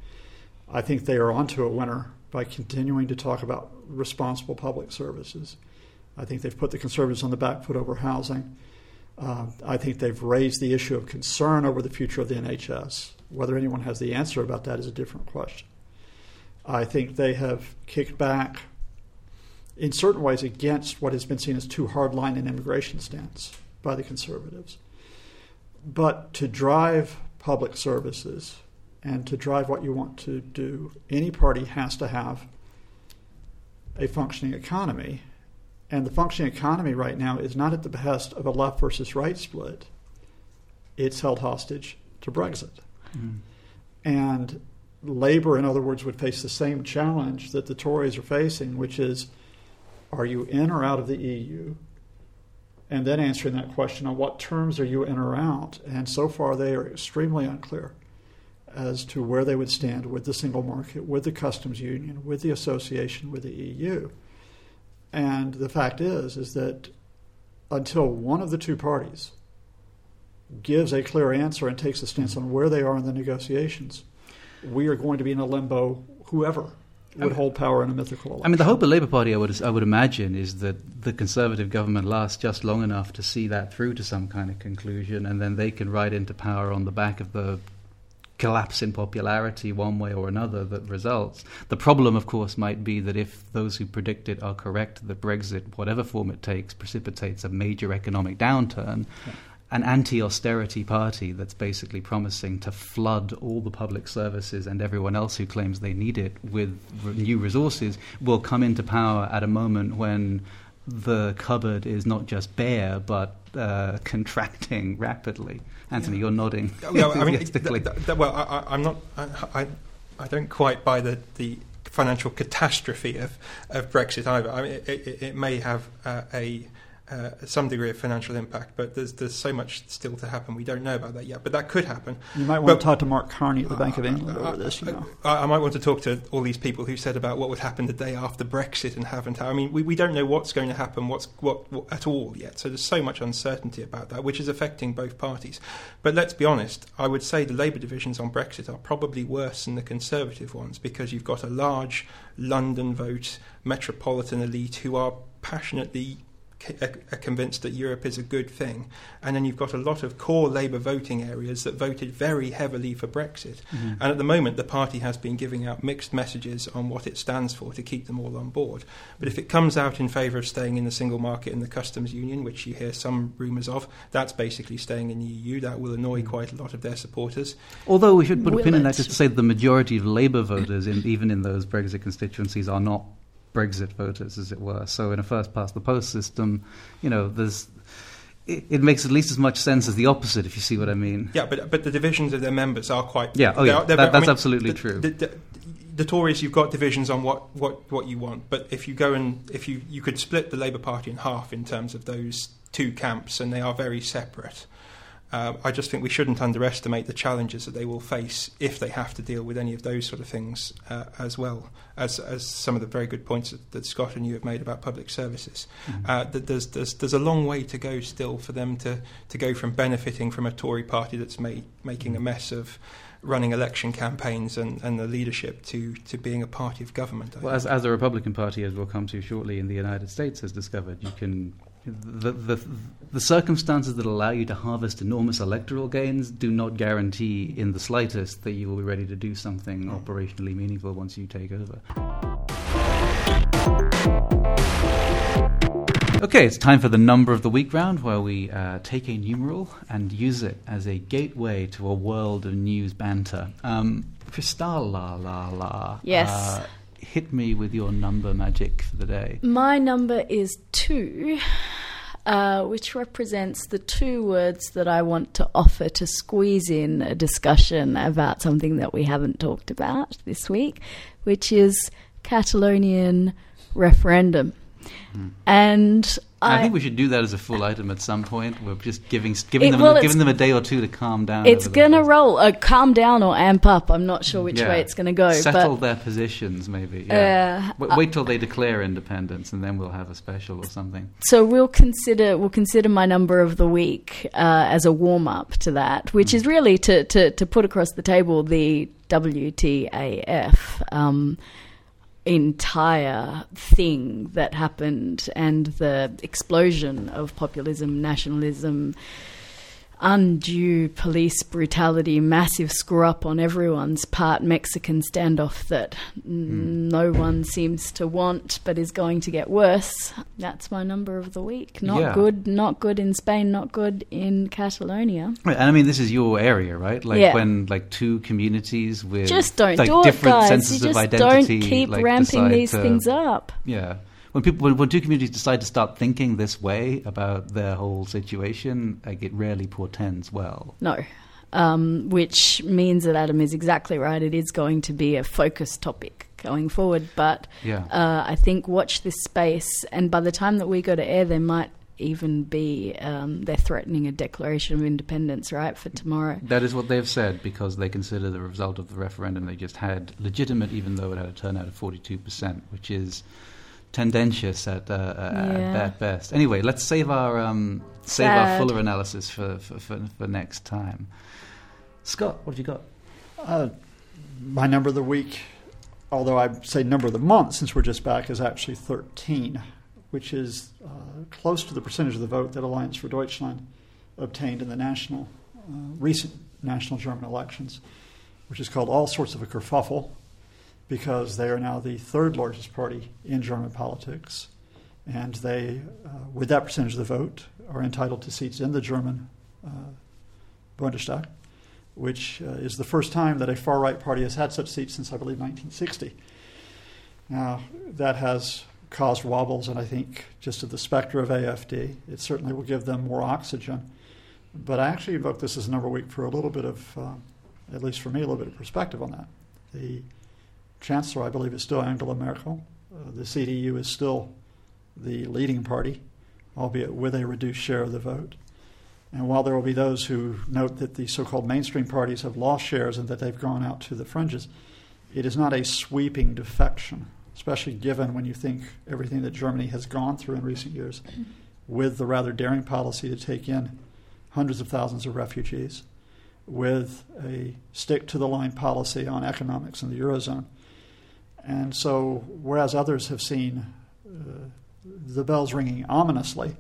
D: I think they are onto a winner by continuing to talk about responsible public services. I think they've put the conservatives on the back foot over housing. Uh, I think they've raised the issue of concern over the future of the NHS. Whether anyone has the answer about that is a different question. I think they have kicked back in certain ways against what has been seen as too hardline an immigration stance by the conservatives. But to drive public services and to drive what you want to do, any party has to have a functioning economy. And the functioning economy right now is not at the behest of a left versus right split. It's held hostage to Brexit. Mm. And Labour, in other words, would face the same challenge that the Tories are facing, which is are you in or out of the EU? And then answering that question on what terms are you in or out? And so far, they are extremely unclear as to where they would stand with the single market, with the customs union, with the association, with the EU. And the fact is, is that until one of the two parties gives a clear answer and takes a stance on where they are in the negotiations, we are going to be in a limbo, whoever would hold power in a mythical election.
B: I mean, the hope of the Labour Party, I would, I would imagine, is that the Conservative government lasts just long enough to see that through to some kind of conclusion, and then they can ride into power on the back of the collapse in popularity one way or another that results. The problem, of course, might be that if those who predict it are correct, that Brexit, whatever form it takes, precipitates a major economic downturn. Yeah an anti austerity party that's basically promising to flood all the public services and everyone else who claims they need it with new resources will come into power at a moment when the cupboard is not just bare but uh, [LAUGHS] contracting rapidly. Anthony, yeah. you're nodding.
E: Well, I mean, th- th- well, I, am not. I, I, don't quite buy the, the financial catastrophe of, of Brexit either. I mean, it, it, it may have uh, a uh, some degree of financial impact, but there's there's so much still to happen. We don't know about that yet, but that could happen.
D: You might want but, to talk to Mark Carney at the Bank of uh, England over uh, this. You uh, know,
E: I, I, might want to talk to all these people who said about what would happen the day after Brexit and haven't. I mean, we, we don't know what's going to happen, what's what, what at all yet. So there's so much uncertainty about that, which is affecting both parties. But let's be honest. I would say the Labour divisions on Brexit are probably worse than the Conservative ones because you've got a large London vote, metropolitan elite who are passionately are convinced that Europe is a good thing. And then you've got a lot of core Labour voting areas that voted very heavily for Brexit. Mm-hmm. And at the moment, the party has been giving out mixed messages on what it stands for to keep them all on board. But if it comes out in favour of staying in the single market and the customs union, which you hear some rumours of, that's basically staying in the EU. That will annoy mm-hmm. quite a lot of their supporters.
B: Although we should put will a pin in that just to say that the majority of Labour voters, in, even in those Brexit constituencies, are not Brexit voters, as it were. So in a first past the post system, you know, there's it, it, makes at least as much sense as the opposite, if you see what I mean.
E: Yeah, but but the divisions of their members are quite.
B: Yeah, oh yeah, that, that's I mean, absolutely
E: the,
B: true.
E: The, the, the, Tories, you've got divisions on what, what, what you want, but if you go and if you you could split the Labour Party in half in terms of those two camps, and they are very separate. Uh, I just think we shouldn't underestimate the challenges that they will face if they have to deal with any of those sort of things uh, as well as, as some of the very good points that, that Scott and you have made about public services. Mm-hmm. Uh, that there's, there's, there's a long way to go still for them to, to go from benefiting from a Tory party that's made, making a mess of running election campaigns and, and the leadership to, to being a party of government.
B: I well, as, as the Republican Party, as we'll come to shortly in the United States, has discovered, you can the, the, the, circumstances that allow you to harvest enormous electoral gains do not guarantee in the slightest that you will be ready to do something operationally meaningful once you take over. Okay, it's time for the number of the week round where we uh, take a numeral and use it as a gateway to a world of news banter. Um, Crystal, la la la.
C: Yes.
B: Uh, hit me with your number magic for the day.
C: My number is two, uh, which represents the two words that I want to offer to squeeze in a discussion about something that we haven't talked about this week, which is Catalonian referendum. And
B: I,
C: I,
B: think we should do that as a full item at some point. We're just giving giving
C: It-
B: them
C: well,
B: giving them a day or two to calm down.
C: it's going to roll. Uh, calm down or amp up. I'm not sure which
B: Yeah.
C: way it's going to go.
B: Settle
C: but
B: their positions, maybe. Yeah.
C: Uh,
B: Wait, wait till they declare independence, and then we'll have a special or something.
C: so we'll consider we'll consider my number of the week uh, as a warm up to that, which is really to, to, to put across the table the WTAF um, entire thing that happened and the explosion of populism, nationalism. Undue police brutality, massive screw up on everyone's part, Mexican standoff that n- hmm. no one seems to want but is going to get worse. That's my number of the week. Not
B: Yeah.
C: good, not good in Spain, not good in Catalonia.
B: Right, and I mean, this is your area, right? Like
C: Yeah.
B: when like two communities with
C: Just don't
B: like
C: do it, guys.
B: senses
C: You
B: of
C: just don't keep
B: like,
C: ramping these
B: to-
C: things up.
B: Yeah, when people when, two communities decide to start thinking this way about their whole situation, like it rarely portends well.
C: No. Um, which means that Adam is exactly right. It is going to be a focus topic going forward. But
B: Yeah.
C: uh, I think watch this space, and by the time that we go to air, there might even be um, they're threatening a declaration of independence, right, for tomorrow.
B: That is what they've said because they consider the result of the referendum they just had legitimate, even though it had a turnout of 42%, which is tendentious at, uh, uh,
C: Yeah.
B: at best. Anyway, let's save our um, save our fuller analysis for, for, for, for next time. Scott, what have you got?
D: Uh, my number of the week, although I say number of the month since we're just back, is actually 13, which is uh, close to the percentage of the vote that Alliance for Deutschland obtained in the national, uh, recent national German elections, which is called all sorts of a kerfuffle because they are now the third largest party in German politics. And they, uh, with that percentage of the vote, are entitled to seats in the German uh, Bundestag which uh, is the first time that a far right party has had such seats since, I believe, 1960. Now, that has caused wobbles, and I think just at the specter of AFD, it certainly will give them more oxygen. But I actually invoke this as a number week for a little bit of, uh, at least for me, a little bit of perspective on that. The chancellor, I believe, is still Angela Merkel. Uh, the CDU is still the leading party, albeit with a reduced share of the vote. And while there will be those who note that the so called mainstream parties have lost shares and that they've gone out to the fringes, it is not a sweeping defection, especially given when you think everything that Germany has gone through in recent years with the rather daring policy to take in hundreds of thousands of refugees, with a stick to the line policy on economics in the Eurozone. And so, whereas others have seen uh, the bells ringing ominously,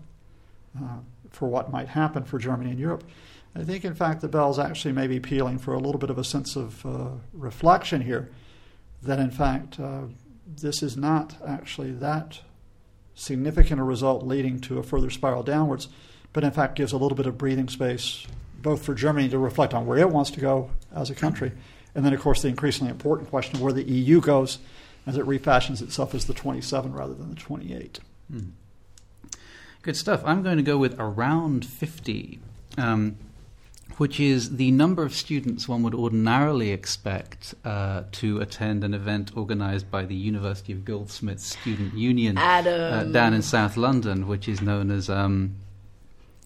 D: uh, for what might happen for Germany and Europe. I think, in fact, the bells actually may be pealing for a little bit of a sense of uh, reflection here that, in fact, uh, this is not actually that significant a result leading to a further spiral downwards, but in fact gives a little bit of breathing space both for Germany to reflect on where it wants to go as a country, and then, of course, the increasingly important question of where the EU goes as it refashions itself as the 27 rather than the 28.
B: Hmm. Good stuff. I'm going to go with around 50, um, which is the number of students one would ordinarily expect uh, to attend an event organised by the University of Goldsmiths Student Union uh, down in South London, which is known as. Um,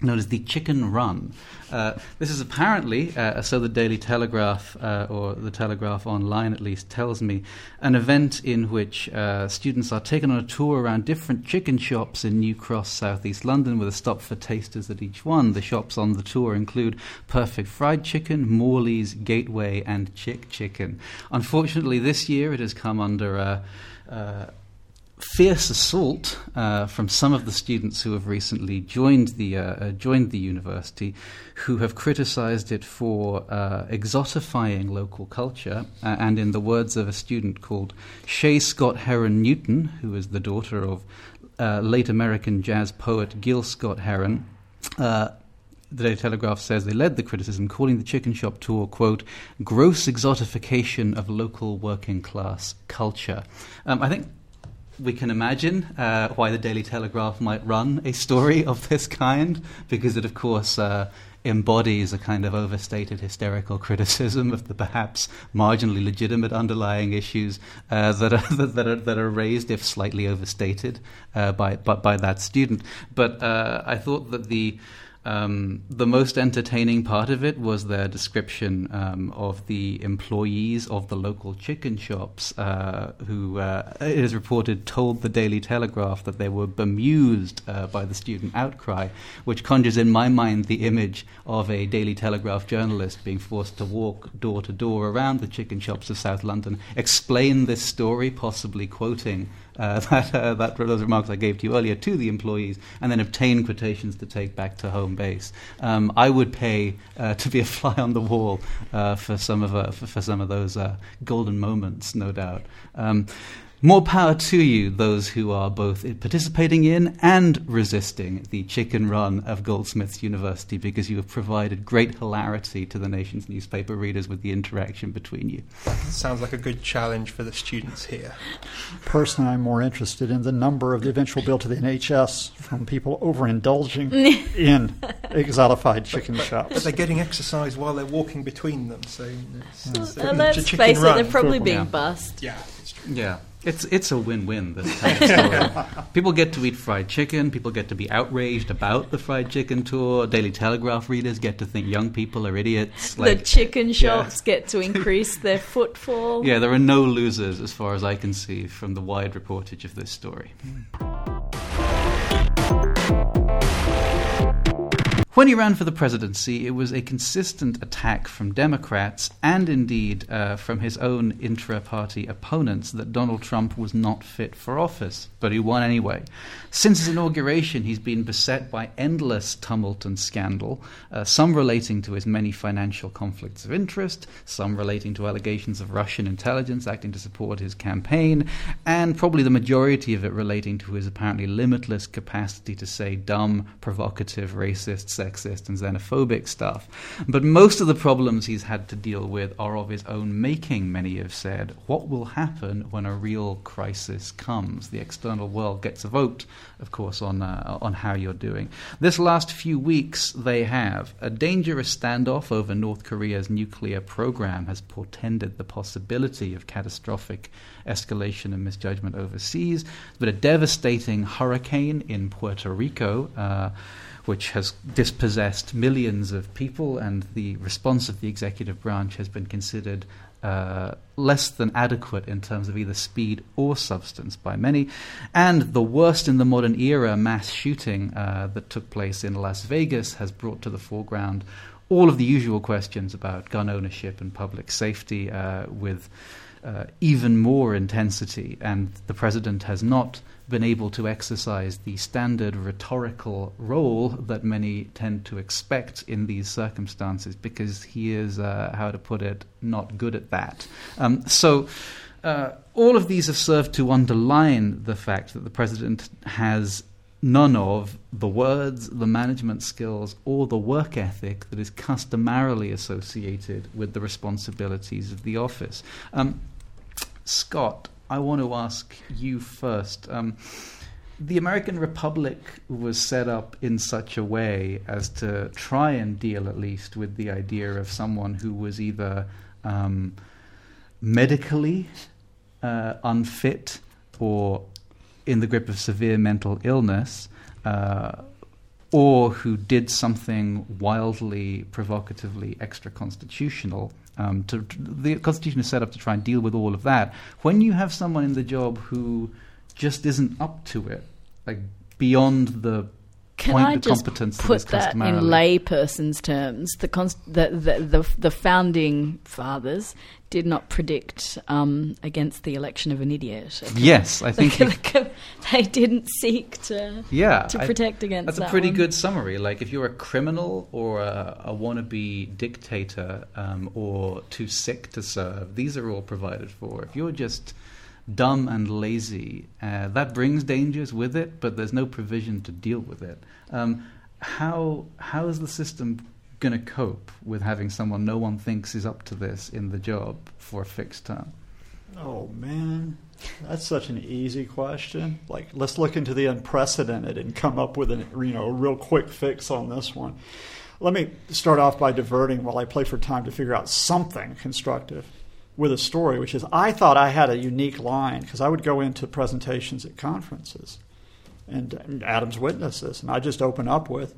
B: Known as the Chicken Run. Uh, this is apparently, uh, so the Daily Telegraph, uh, or the Telegraph Online at least, tells me, an event in which uh, students are taken on a tour around different chicken shops in New Cross, southeast London, with a stop for tasters at each one. The shops on the tour include Perfect Fried Chicken, Morley's, Gateway, and Chick Chicken. Unfortunately, this year it has come under. Uh, uh, fierce assault uh, from some of the students who have recently joined the uh, uh, joined the university, who have criticised it for uh, exotifying local culture, uh, and in the words of a student called Shay Scott Heron Newton, who is the daughter of uh, late American jazz poet Gil Scott Heron. The Daily Telegraph says they led the criticism, calling the chicken shop tour, quote, gross exotification of local working class culture. Um, I think we can imagine uh, why the Daily Telegraph might run a story of this kind, because it, of course, uh, embodies a kind of overstated hysterical criticism of the perhaps marginally legitimate underlying issues uh, that, are, [LAUGHS] that, are, that are raised, if slightly overstated, uh, by, by, by, that student. But uh, I thought that the um, the most entertaining part of it was their description um, of the employees of the local chicken shops, uh, who uh, it is reported told the Daily Telegraph that they were bemused uh, by the student outcry, which conjures in my mind the image of a Daily Telegraph journalist being forced to walk door to door around the chicken shops of South London, explain this story, possibly quoting uh, [LAUGHS] that, uh, that those remarks I gave to you earlier to the employees, and then obtain quotations to take back to home base. Um, I would pay uh, [LAUGHS] to be a fly on the wall uh, for some of uh, for, for, some of those uh, golden moments, no doubt. Um, more power to you, those who are both participating in and resisting the chicken run of Goldsmiths University, because you have provided great hilarity to the nation's newspaper readers with the interaction between you.
E: Sounds like a good challenge for the students here.
D: Personally, I'm more interested in the number of the eventual bill to the NHS from people overindulging [LAUGHS] in exotified chicken
E: but,
D: shops.
E: But they're getting exercise while they're walking between them, so. It's,
C: it's, well, let's face it, they're probably being yeah. bussed.
E: Yeah, it's true.
B: Yeah. It's it's a win-win. This kind of story. [LAUGHS] people get to eat fried chicken. People get to be outraged about the fried chicken tour. Daily Telegraph readers get to think young people are idiots.
C: Like, the chicken shops yeah. get to [LAUGHS] increase their footfall.
B: Yeah, there are no losers as far as I can see from the wide reportage of this story. Hmm. When he ran for the presidency, it was a consistent attack from Democrats and indeed uh, from his own intra party opponents that Donald Trump was not fit for office, but he won anyway. Since his inauguration, he's been beset by endless tumult and scandal, uh, some relating to his many financial conflicts of interest, some relating to allegations of Russian intelligence acting to support his campaign, and probably the majority of it relating to his apparently limitless capacity to say dumb, provocative, racist, sexist and xenophobic stuff. But most of the problems he's had to deal with are of his own making, many have said. What will happen when a real crisis comes? The external world gets a vote, of course, on, uh, on how you're doing. This last few weeks, they have. A dangerous standoff over North Korea's nuclear program has portended the possibility of catastrophic escalation and misjudgment overseas. But a devastating hurricane in Puerto Rico. Uh, which has dispossessed millions of people, and the response of the executive branch has been considered uh, less than adequate in terms of either speed or substance by many. And the worst in the modern era mass shooting uh, that took place in Las Vegas has brought to the foreground all of the usual questions about gun ownership and public safety uh, with uh, even more intensity. And the president has not been able to exercise the standard rhetorical role that many tend to expect in these circumstances because he is, uh, how to put it, not good at that. Um, so, uh, all of these have served to underline the fact that the president has none of the words, the management skills, or the work ethic that is customarily associated with the responsibilities of the office. Um, Scott, I want to ask you first. Um, the American Republic was set up in such a way as to try and deal, at least, with the idea of someone who was either um, medically uh, unfit or in the grip of severe mental illness. Uh, or who did something wildly, provocatively extra constitutional um, to, the Constitution is set up to try and deal with all of that. When you have someone in the job who just isn't up to it, like beyond the
C: can
B: point
C: I
B: the
C: just
B: competence
C: put that, in layperson's terms? The, const- the, the, the, the, founding fathers did not predict um, against the election of an idiot.
B: Okay? Yes, I think
C: they didn't seek to
B: yeah,
C: to protect
B: I,
C: against.
B: That's
C: that
B: a pretty
C: one.
B: good summary. Like if you're a criminal or a, a wannabe dictator um, or too sick to serve, these are all provided for. If you're just dumb and lazy. Uh, that brings dangers with it, but there's no provision to deal with it. Um, how how is the system going to cope with having someone no one thinks is up to this in the job for a fixed term?
D: Oh man, that's such an easy question. Like, let's look into the unprecedented and come up with an you know a real quick fix on this one. Let me start off by diverting while I play for time to figure out something constructive with a story, which is I thought I had a unique line because I would go into presentations at conferences, and Adam's witnesses, and I just open up with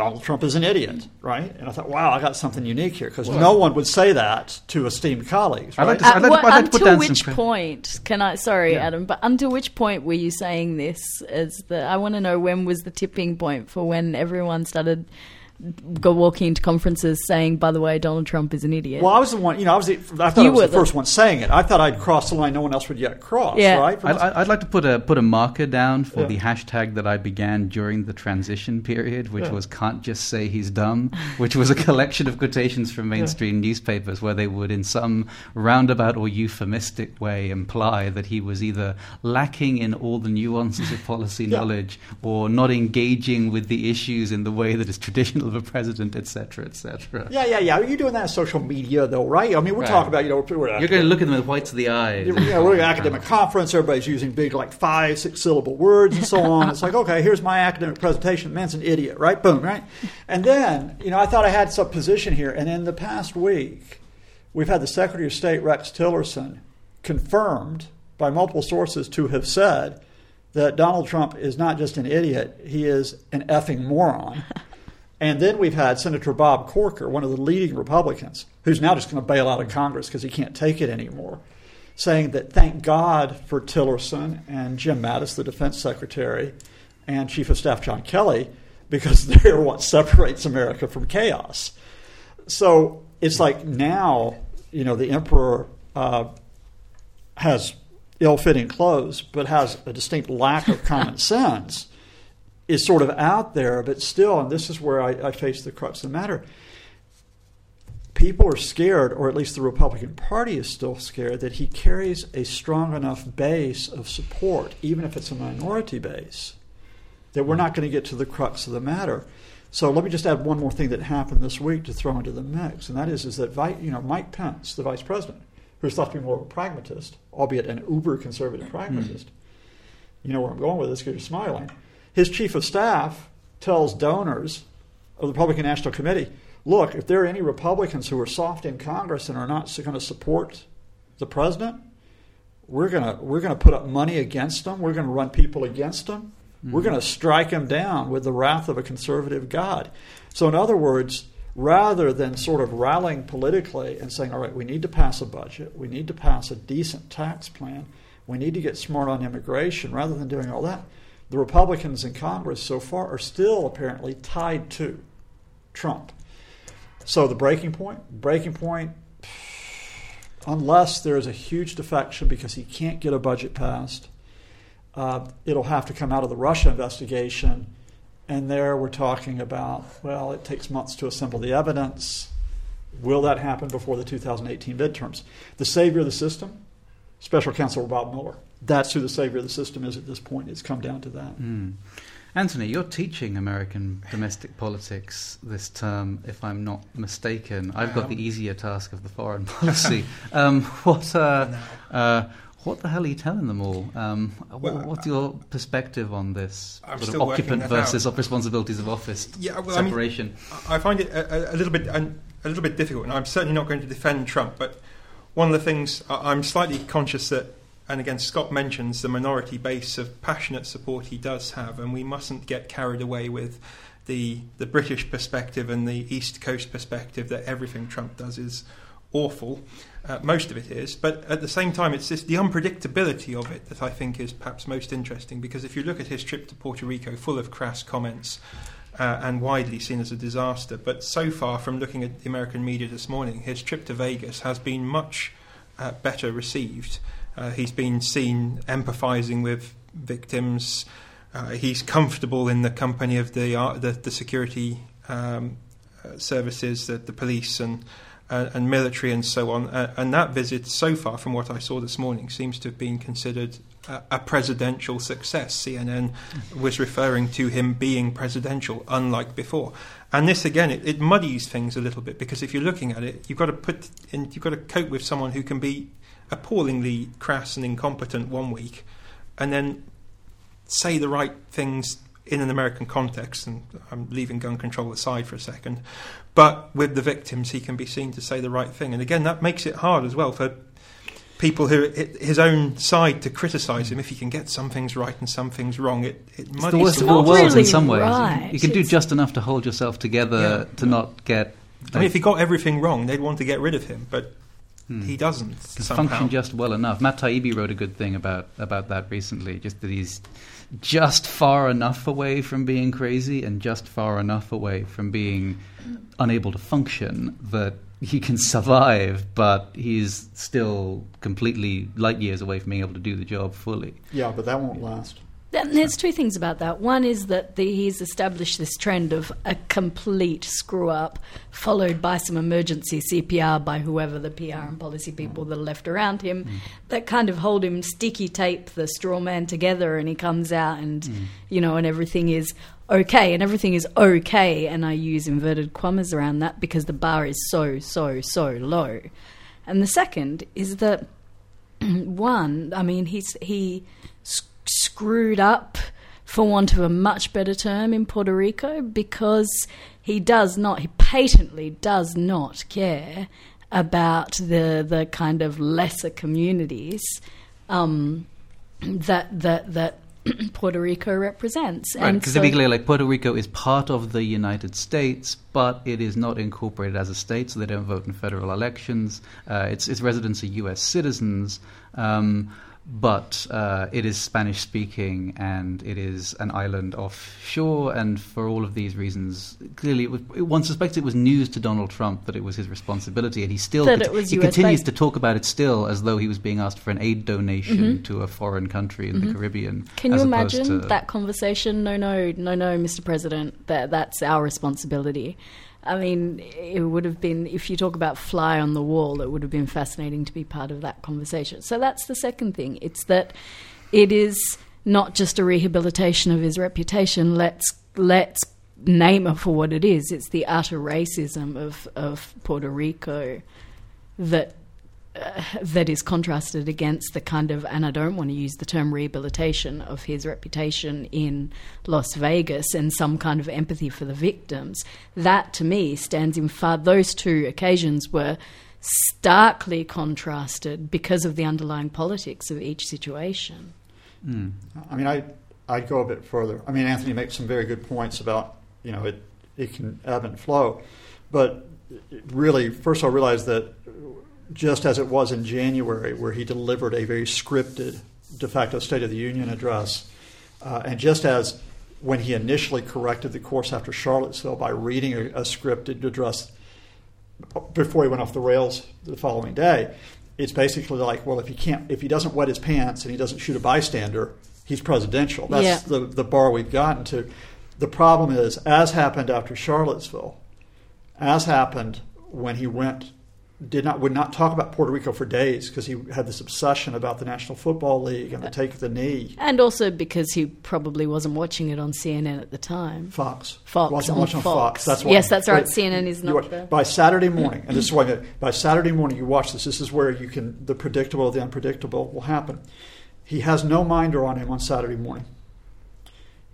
D: Donald Trump is an idiot, right? And I thought, wow, I got something unique here because well, no one would say that to esteemed colleagues. Right?
C: I'd like to, uh, I'd like, I'd until which point can I? Sorry, yeah. Adam, but until which point were you saying this? As the I want to know when was the tipping point for when everyone started go walking into conferences saying, "By the way, Donald Trump is an idiot."
D: Well, I was the one. You know, I was. The, I thought you I was the, the, first one saying it. I thought I'd crossed the line no one else would yet cross. Yeah. Right.
B: I'd, I'd, like to put a put a marker down for yeah. the hashtag that I began during the transition period, which yeah. was "Can't just say he's dumb," which was a collection of quotations from mainstream yeah. newspapers where they would, in some roundabout or euphemistic way, imply that he was either lacking in all the nuances of policy knowledge or not engaging with the issues in the way that is traditional of a president, etc., etc.
D: Yeah, yeah, yeah. You're doing that on social media, though, right? I mean, we're right. talking about you know we're,
B: you're going to look at them with whites of the eyes.
D: You know, we're at an academic [LAUGHS] conference. Everybody's using big like five, six syllable words and so on. it's like okay, here's my academic presentation. man's an idiot, right? Boom, right? And then you know I thought I had some position here, and in the past week, we've had the Secretary of State Rex Tillerson confirmed by multiple sources to have said that Donald Trump is not just an idiot, he is an effing moron. [LAUGHS] And then we've had Senator Bob Corker, one of the leading Republicans, who's now just going to bail out of Congress because he can't take it anymore, saying that thank God for Tillerson and Jim Mattis, the defense secretary, and Chief of Staff John Kelly, because [LAUGHS] they're what separates America from chaos. So it's like now, you know, the emperor uh, has ill fitting clothes, but has a distinct lack of common [LAUGHS] sense is sort of out there, but still, and this is where I, I face the crux of the matter. People are scared, or at least the Republican Party is still scared, that he carries a strong enough base of support, even if it's a minority base, that we're not going to get to the crux of the matter. So let me just add one more thing that happened this week to throw into the mix, and that is, is that you know Mike Pence, the vice president, who's thought to be more of a pragmatist, albeit an uber conservative pragmatist. Mm. You know where I'm going with this because you're smiling his chief of staff tells donors of the Republican National Committee, look, if there are any Republicans who are soft in Congress and are not going to support the president, we're going to we're going to put up money against them. We're going to run people against them. Mm-hmm. We're going to strike them down with the wrath of a conservative God. So, in other words, rather than sort of rallying politically and saying, all right, we need to pass a budget, we need to pass a decent tax plan, we need to get smart on immigration, rather than doing all that, the Republicans in Congress so far are still apparently tied to Trump. So the breaking point, breaking point, unless there is a huge defection because he can't get a budget passed, uh, it'll have to come out of the Russia investigation. And there we're talking about, well, it takes months to assemble the evidence. Will that happen before the 2018 midterms? The savior of the system, Special Counsel Bob Mueller that's who the savior of the system is at this point. It's come down to that.
B: Mm. Anthony, you're teaching American domestic politics this term, if I'm not mistaken. I've got the easier task of the foreign [LAUGHS] policy. um, what, uh, uh, what the hell are you telling them all? Um, well, what's your perspective on this I'm sort of occupant versus out. responsibilities of office yeah, well, separation?
E: I, mean, I, find it a, a little bit a, a little bit difficult, and I'm certainly not going to defend Trump. But one of the things I'm slightly conscious that and again, Scott mentions the minority base of passionate support he does have, and we mustn't get carried away with the the British perspective and the East Coast perspective that everything Trump does is awful. Uh, most of it is, but at the same time, it's just the unpredictability of it that I think is perhaps most interesting. Because if you look at his trip to Puerto Rico, full of crass comments. Uh, and widely seen as a disaster. But so far, from looking at the American media this morning, his trip to Vegas has been much uh, better received. Uh, he's been seen empathising with victims. Uh, he's comfortable in the company of the uh, the, the, security um, uh, services, the, the, police and uh, and military and so on. Uh, and that visit, so far from what I saw this morning, seems to have been considered a, presidential success. CNN was referring to him being presidential, unlike before. And this again, it, it muddies things a little bit because if you're looking at it, you've got to put in, you've got to cope with someone who can be appallingly crass and incompetent one week, and then say the right things in an American context, and I'm leaving gun control aside for a second, but with the victims, he can be seen to say the right thing. And again, that makes it hard as well for people who his own side to criticise him. If he can get some things right and some things wrong, it, it
B: it's the worst of all worlds
C: really
B: in some ways.
C: right.
B: You can do
C: It's-
B: just enough to hold yourself together
E: Yeah.
B: to not get.
E: I mean, if he got everything wrong, they'd want to get rid of him, but
B: Hmm.
E: he doesn't.
B: can
E: somehow.
B: function just well enough. Matt Taibbi wrote a good thing about about that recently. Just that he's just far enough away from being crazy and just far enough away from being unable to function that he can survive, but he's still completely light years away from being able to do the job fully.
D: Yeah, but that won't last.
C: There's two things about that. One is that the, he's established this trend of a complete screw up, followed by some emergency CPR by whoever the PR and policy people that are left around him, mm. that kind of hold him sticky tape the straw man together, and he comes out and mm. you know, and everything is okay, and everything is okay. And I use inverted commas around that because the bar is so so so low. And the second is that [CLEARS THROAT] one, I mean, he's he screwed up, for want of a much better term, in Puerto Rico because he does not, he patently does not care about the the kind of lesser communities um, that that that [CLEARS THROAT] Puerto Rico represents.
B: Right, because
C: so-
B: to be clear, like Puerto Rico is part of the United States, but it is not incorporated as a state, so they don't vote in federal elections. Uh, its its residents are U.S. citizens, um, but uh, it is Spanish speaking and it is an island offshore. And for all of these reasons, clearly, it was, one suspects it was news to Donald Trump that it was his responsibility, and he still
C: That
B: cont- he continues to talk about it still as though he was being asked for an aid donation to a foreign country in the Caribbean.
C: Mm-hmm. Can you imagine
B: to-
C: that conversation? No, no, no, no, Mr. President. That that's our responsibility. I mean, it would have been if you talk about fly on the wall. It would have been fascinating to be part of that conversation. So that's the second thing. It's that it is not just a rehabilitation of his reputation. Let's let's name it for what it is. It's the utter racism of of Puerto Rico that uh, that is contrasted against the kind of, and I don't want to use the term rehabilitation of his reputation in Las Vegas and some kind of empathy for the victims. That to me stands in far, those two occasions were starkly contrasted because of the underlying politics of each situation.
B: Mm.
D: I mean, I I'd go a bit further. I mean, Anthony makes some very good points about you know it it can ebb and flow, but really, first I realized that just as it was in January, where he delivered a very scripted de facto State of the Union address, uh, and just as when he initially corrected the course after Charlottesville by reading a, a scripted address before he went off the rails the following day, it's basically like, well, if he can't, if he doesn't wet his pants and he doesn't shoot a bystander, he's presidential. That's
C: Yeah.
D: the the bar we've gotten to. The problem is, as happened after Charlottesville, as happened when he went, did not would not talk about Puerto Rico for days because he had this obsession about the National Football League and the take of the knee.
C: And also because he probably wasn't watching it on CNN at the time.
D: Fox.
C: Fox,
D: Wasn't
C: on
D: watching
C: Fox.
D: That's why.
C: Yes, that's right.
D: But
C: CNN is not
D: watch-
C: the-
D: By Saturday morning, and this is why by Saturday morning you watch this. This is where you can the predictable the unpredictable will happen. He has no minder on him on Saturday morning.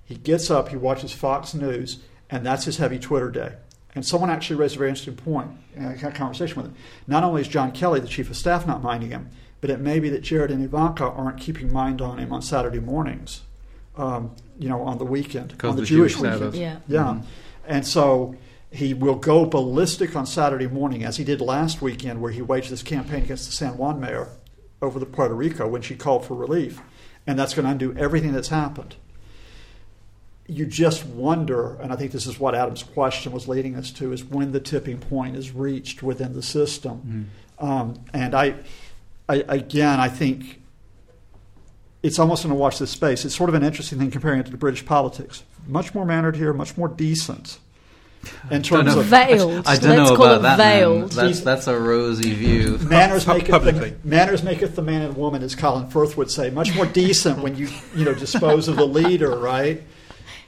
D: He gets up, he watches Fox News, and that's his heavy Twitter day. And someone actually raised a very interesting point. And I had a conversation with him. Not only is John Kelly, the chief of staff, not minding him, but it may be that Jared and Ivanka aren't keeping mind on him on Saturday mornings. Um, you know, on the weekend,
B: Because
D: on the,
B: the
D: Jewish,
B: Jewish
D: weekend.
B: Sabbath.
C: Yeah.
D: Yeah.
B: Mhm.
D: And so he will go ballistic on Saturday morning, as he did last weekend, where he waged this campaign against the San Juan mayor over the Puerto Rico when she called for relief. And that's going to undo everything that's happened. You just wonder, and I think this is what Adam's question was leading us to, is when the tipping point is reached within the system. Um, and I, I, again, I think it's almost going to watch this space. It's sort of an interesting thing comparing it to the British politics. Much more mannered here, much more decent. in terms
B: know.
D: of
C: Veiled.
B: I don't
C: Let's
B: know
C: call
B: about
C: it
B: that. man.
C: veiled.
B: That's that's a rosy view. [LAUGHS]
D: manners
E: Pu-
D: maketh
E: publicly.
D: the, manners maketh the man and woman, as Colin Firth would say. Much more decent when you you know dispose of the leader, right?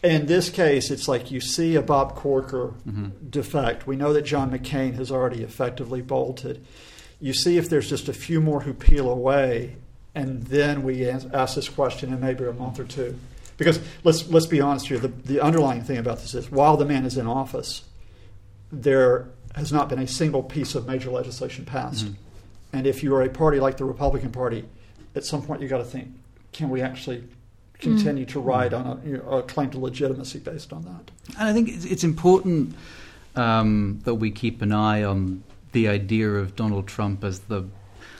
D: In this case, it's like you see a Bob Corker mm-hmm. defect. We know that John McCain has already effectively bolted. You see if there's just a few more who peel away, and then we ask this question in maybe a month or two. Because let's let's be honest here, the, the underlying thing about this is while the man is in office, there has not been a single piece of major legislation passed. Mm-hmm. And if you are a party like the Republican Party, at some point you got to think: Can we actually continue to ride on a, you know, a claim to legitimacy based on that?
B: And I think it's, it's important um, that we keep an eye on the idea of Donald Trump as the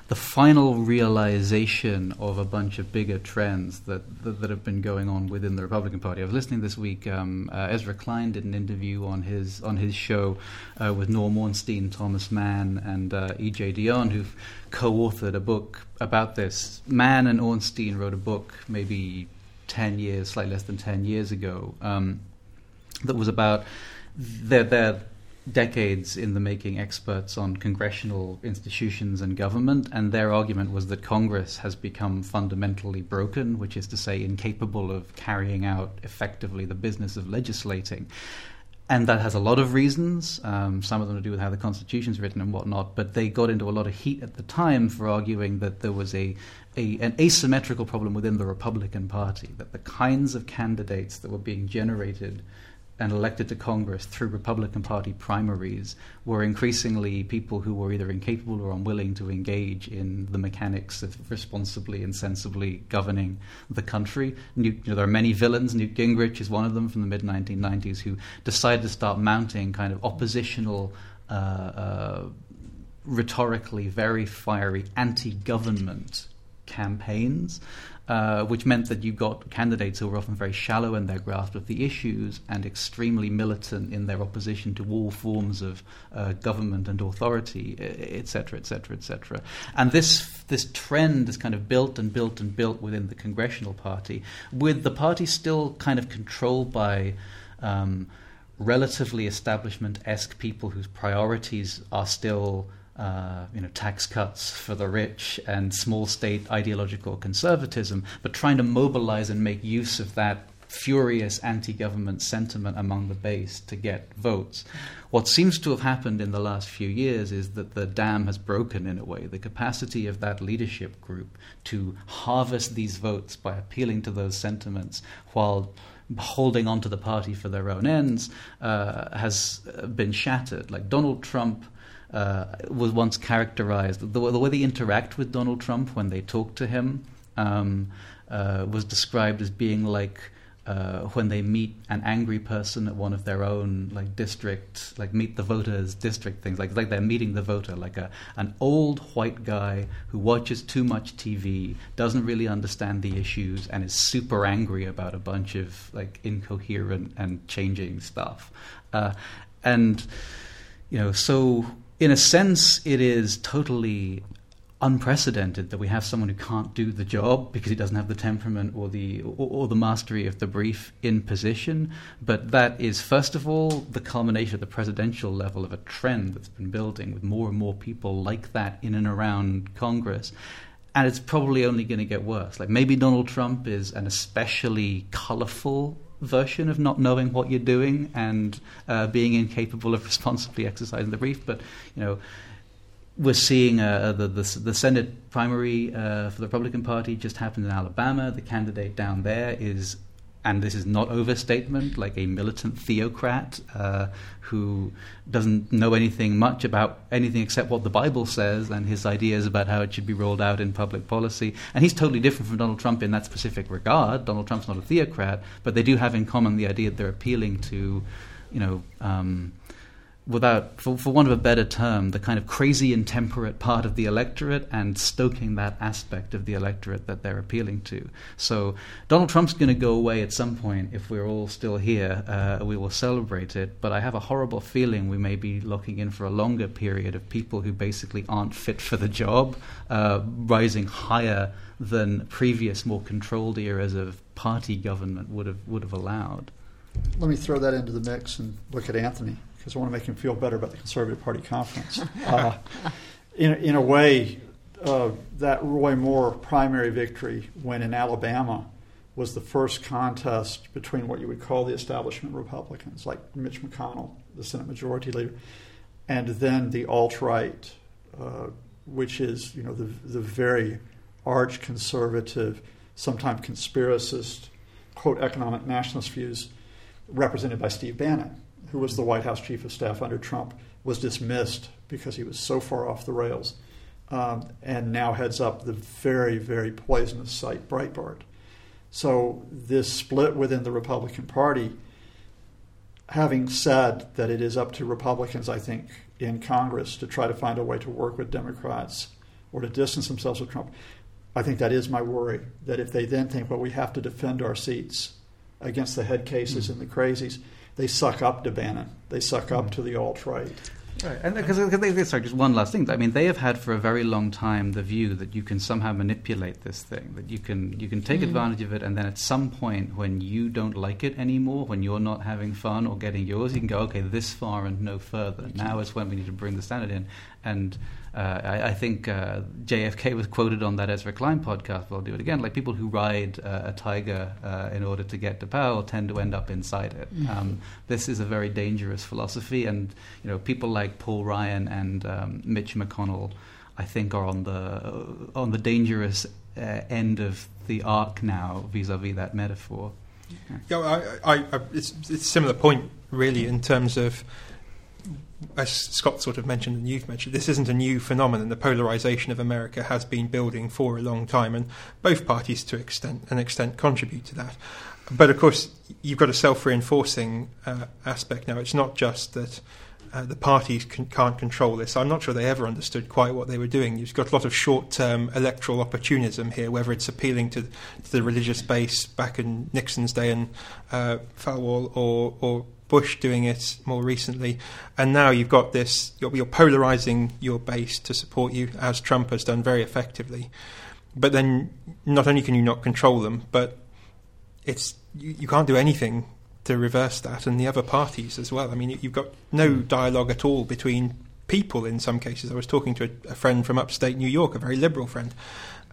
B: the final realization of a bunch of bigger trends that, that, that have been going on within the Republican Party. I was listening this week. Um, uh, Ezra Klein did an interview on his on his show uh, with Norm Ornstein, Thomas Mann, and uh, E.J. Dionne, who've co-authored a book about this. Mann and Ornstein wrote a book maybe ten years, slightly less than ten years ago, um, that was about their their decades in the making experts on congressional institutions and government, and their argument was that Congress has become fundamentally broken, which is to say, incapable of carrying out effectively the business of legislating. And that has a lot of reasons, um, some of them to do with how the Constitution's written and whatnot, but they got into a lot of heat at the time for arguing that there was a, a an asymmetrical problem within the Republican Party, that the kinds of candidates that were being generated and elected to Congress through Republican Party primaries were increasingly people who were either incapable or unwilling to engage in the mechanics of responsibly and sensibly governing the country. Newt, you know, there are many villains. Newt Gingrich is one of them from the mid 1990s who decided to start mounting kind of oppositional. Uh, uh, rhetorically very fiery anti-government campaigns, uh, which meant that you got candidates who were often very shallow in their grasp of the issues and extremely militant in their opposition to all forms of uh, government and authority, etc., etc., etc. And this this trend is kind of built and built and built within the congressional party, with the party still kind of controlled by. Um, relatively establishment-esque people whose priorities are still uh, you know, tax cuts for the rich and small state ideological conservatism, but trying to mobilize and make use of that furious anti government sentiment among the base to get votes. What seems to have happened in the last few years is that the dam has broken in a way. The capacity of that leadership group to harvest these votes by appealing to those sentiments while holding on to the party for their own ends uh, has been shattered. Like Donald Trump uh, was once characterized, the, the, way they interact with Donald Trump when they talk to him um, uh, was described as being like uh, when they meet an angry person at one of their own like district, like meet the voters district things, like like they're meeting the voter, like a an old white guy who watches too much TV, doesn't really understand the issues, and is super angry about a bunch of like incoherent and changing stuff, uh, and you know so in a sense, it is totally unprecedented that we have someone who can't do the job because he doesn't have the temperament or the or, or, the mastery of the brief in position. But that is first of all the culmination at the presidential level of a trend that's been building with more and more people like that in and around Congress. And it's probably only going to get worse. Like maybe Donald Trump is an especially colorful version of not knowing what you're doing and uh, being incapable of [LAUGHS] responsibly exercising the brief. But you know, we're seeing uh, the, the, the Senate primary uh, for the Republican Party just happened in Alabama. The candidate down there is, and this is not overstatement, like a militant theocrat uh, who doesn't know anything much about anything except what the Bible says and his ideas about how it should be rolled out in public policy. And he's totally different from Donald Trump in that specific regard. Donald Trump's not a theocrat, but they do have in common the idea that they're appealing to, you know. Um, without, for, for want of a better term, the kind of crazy intemperate part of the electorate and stoking that aspect of the electorate that they're appealing to. So Donald Trump's going to go away at some point if we're all still here. Uh, we will celebrate it, but I have a horrible feeling we may be looking in for a longer period of people who basically aren't fit for the job, uh, rising higher than previous, more controlled eras of party government would have would have allowed.
D: Let me throw that into the mix and look at Anthony. Because I want to make him feel better about the Conservative Party conference. Uh, in, in a way, uh, that Roy Moore primary victory, when in Alabama, was the first contest between what you would call the establishment Republicans, like Mitch McConnell, the Senate Majority Leader, and then the alt right, uh, which is you know the the very arch conservative, sometimes conspiracist, quote economic nationalist views, represented by Steve Bannon, who was the White House chief of staff under Trump, was dismissed because he was so far off the rails, um, and now heads up the very very poisonous site Breitbart. So, this split within the Republican Party, having said that it is up to Republicans, I think, in Congress to try to find a way to work with Democrats or to distance themselves with Trump, I think that is my worry. That if they then think, well, we have to defend our seats against the head cases mm-hmm. and the crazies, they suck up to Bannon. They suck up mm-hmm. to the alt right.
B: Right, and because sorry, just one last thing. I mean, they have had for a very long time the view that you can somehow manipulate this thing, that you can you can take mm. advantage of it, and then at some point when you don't like it anymore, when you're not having fun or getting yours, you can go, okay, this far and no further. Now is when we need to bring the standard in, and uh, I, I, think uh, JFK was quoted on that Ezra Klein podcast, but I'll do it again. Like people who ride uh, a tiger uh, in order to get to power tend to end up inside it. Mm-hmm. Um, this is a very dangerous philosophy, and you know people like Paul Ryan and um, Mitch McConnell, I think, are on the on the dangerous uh, end of the arc now vis-a-vis that metaphor.
E: Yeah, yeah I, I, I, it's, it's a similar point really in terms of as Scott sort of mentioned and you've mentioned, this isn't a new phenomenon. The polarization of America has been building for a long time, and both parties, to extent, an extent, contribute to that. But of course, you've got a self-reinforcing uh, aspect now. It's not just that uh, the parties can, not control this. I'm not sure they ever understood quite what they were doing. You've got a lot of short-term electoral opportunism here, whether it's appealing to, to the religious base back in Nixon's day and uh, Falwell, or, or Bush doing it more recently, and now you've got this. You're, you're, polarizing your base to support you, as Trump has done very effectively. But then, not only can you not control them, but it's you, you can't do anything to reverse that, and the other parties as well. I mean, you've got no hmm. dialogue at all between people in some cases. I was talking to a, a friend from upstate New York, a very liberal friend,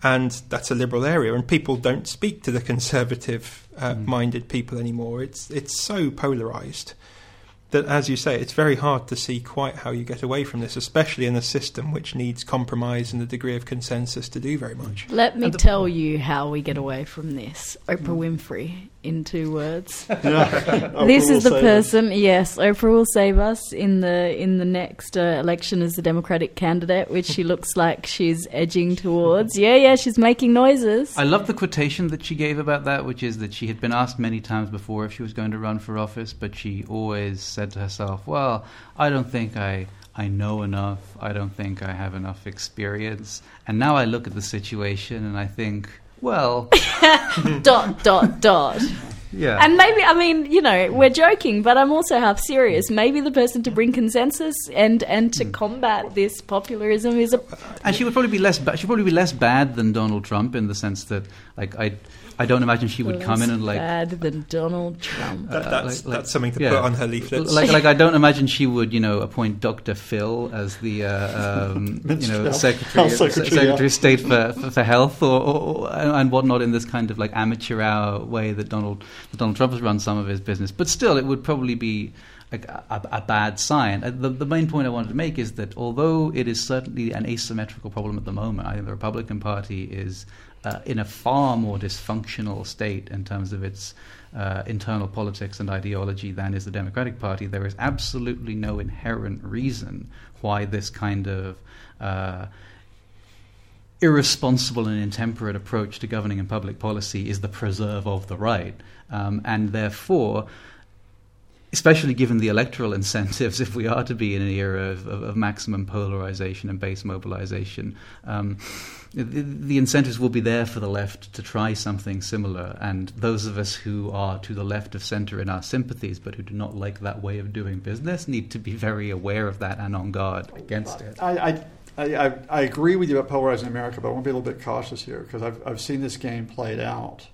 E: and that's a liberal area, and people don't speak to the conservative-minded uh, mm. people anymore. It's it's so polarized that, as you say, it's very hard to see quite how you get away from this, especially in a system which needs compromise and a degree of consensus to do very much.
C: Let me tell you how we get away from this. Oprah mm. Winfrey in two words. [LAUGHS] [LAUGHS] this is the person. Us. Yes, Oprah will save us in the in the next uh, election as the Democratic candidate, which she looks like she's edging towards. [LAUGHS] Yeah, yeah, she's making noises.
B: I love the quotation that she gave about that, which is that she had been asked many times before if she was going to run for office, but she always said to herself, "Well, I don't think I." I know enough. I don't think I have enough experience. And now I look at the situation and I think, well. [LAUGHS]
C: dot, dot, dot.
B: Yeah.
C: And maybe, I mean, you know, we're joking, but I'm also half serious. Maybe the person to bring consensus and, and to mm. combat this popularism is a.
B: And she would probably be less. Ba- she'd probably be less bad than Donald Trump in the sense that, like, I I don't imagine she would
C: Less
B: come in and like
C: bad than Donald Trump.
E: That, that's, like, that's something to yeah. put on her leaflets.
B: Like, like I don't imagine she would, you know, appoint Dr. Phil as the, uh, um, [LAUGHS] you know, secretary, secretary, secretary yeah. of state for, for, for health or, or, and whatnot in this kind of like amateur hour way that Donald that Donald Trump has run some of his business. But still, it would probably be. A, a, a, bad sign. Uh, the, the, main point I wanted to make is that although it is certainly an asymmetrical problem at the moment, I think the Republican Party is uh, in a far more dysfunctional state in terms of its uh, internal politics and ideology than is the Democratic Party, there is absolutely no inherent reason why this kind of uh, irresponsible and intemperate approach to governing and public policy is the preserve of the right. Um, and therefore, especially given the electoral incentives, [LAUGHS] if we are to be in an era of, of, of maximum polarization and base mobilization, um, the, the, incentives will be there for the left to try something similar. And those of us who are to the left of center in our sympathies, but who do not like that way of doing business, need to be very aware of that and on guard against it.
D: I, I, I, I agree with you about polarizing America, but I want to be a little bit cautious here because I've, I've seen this game played out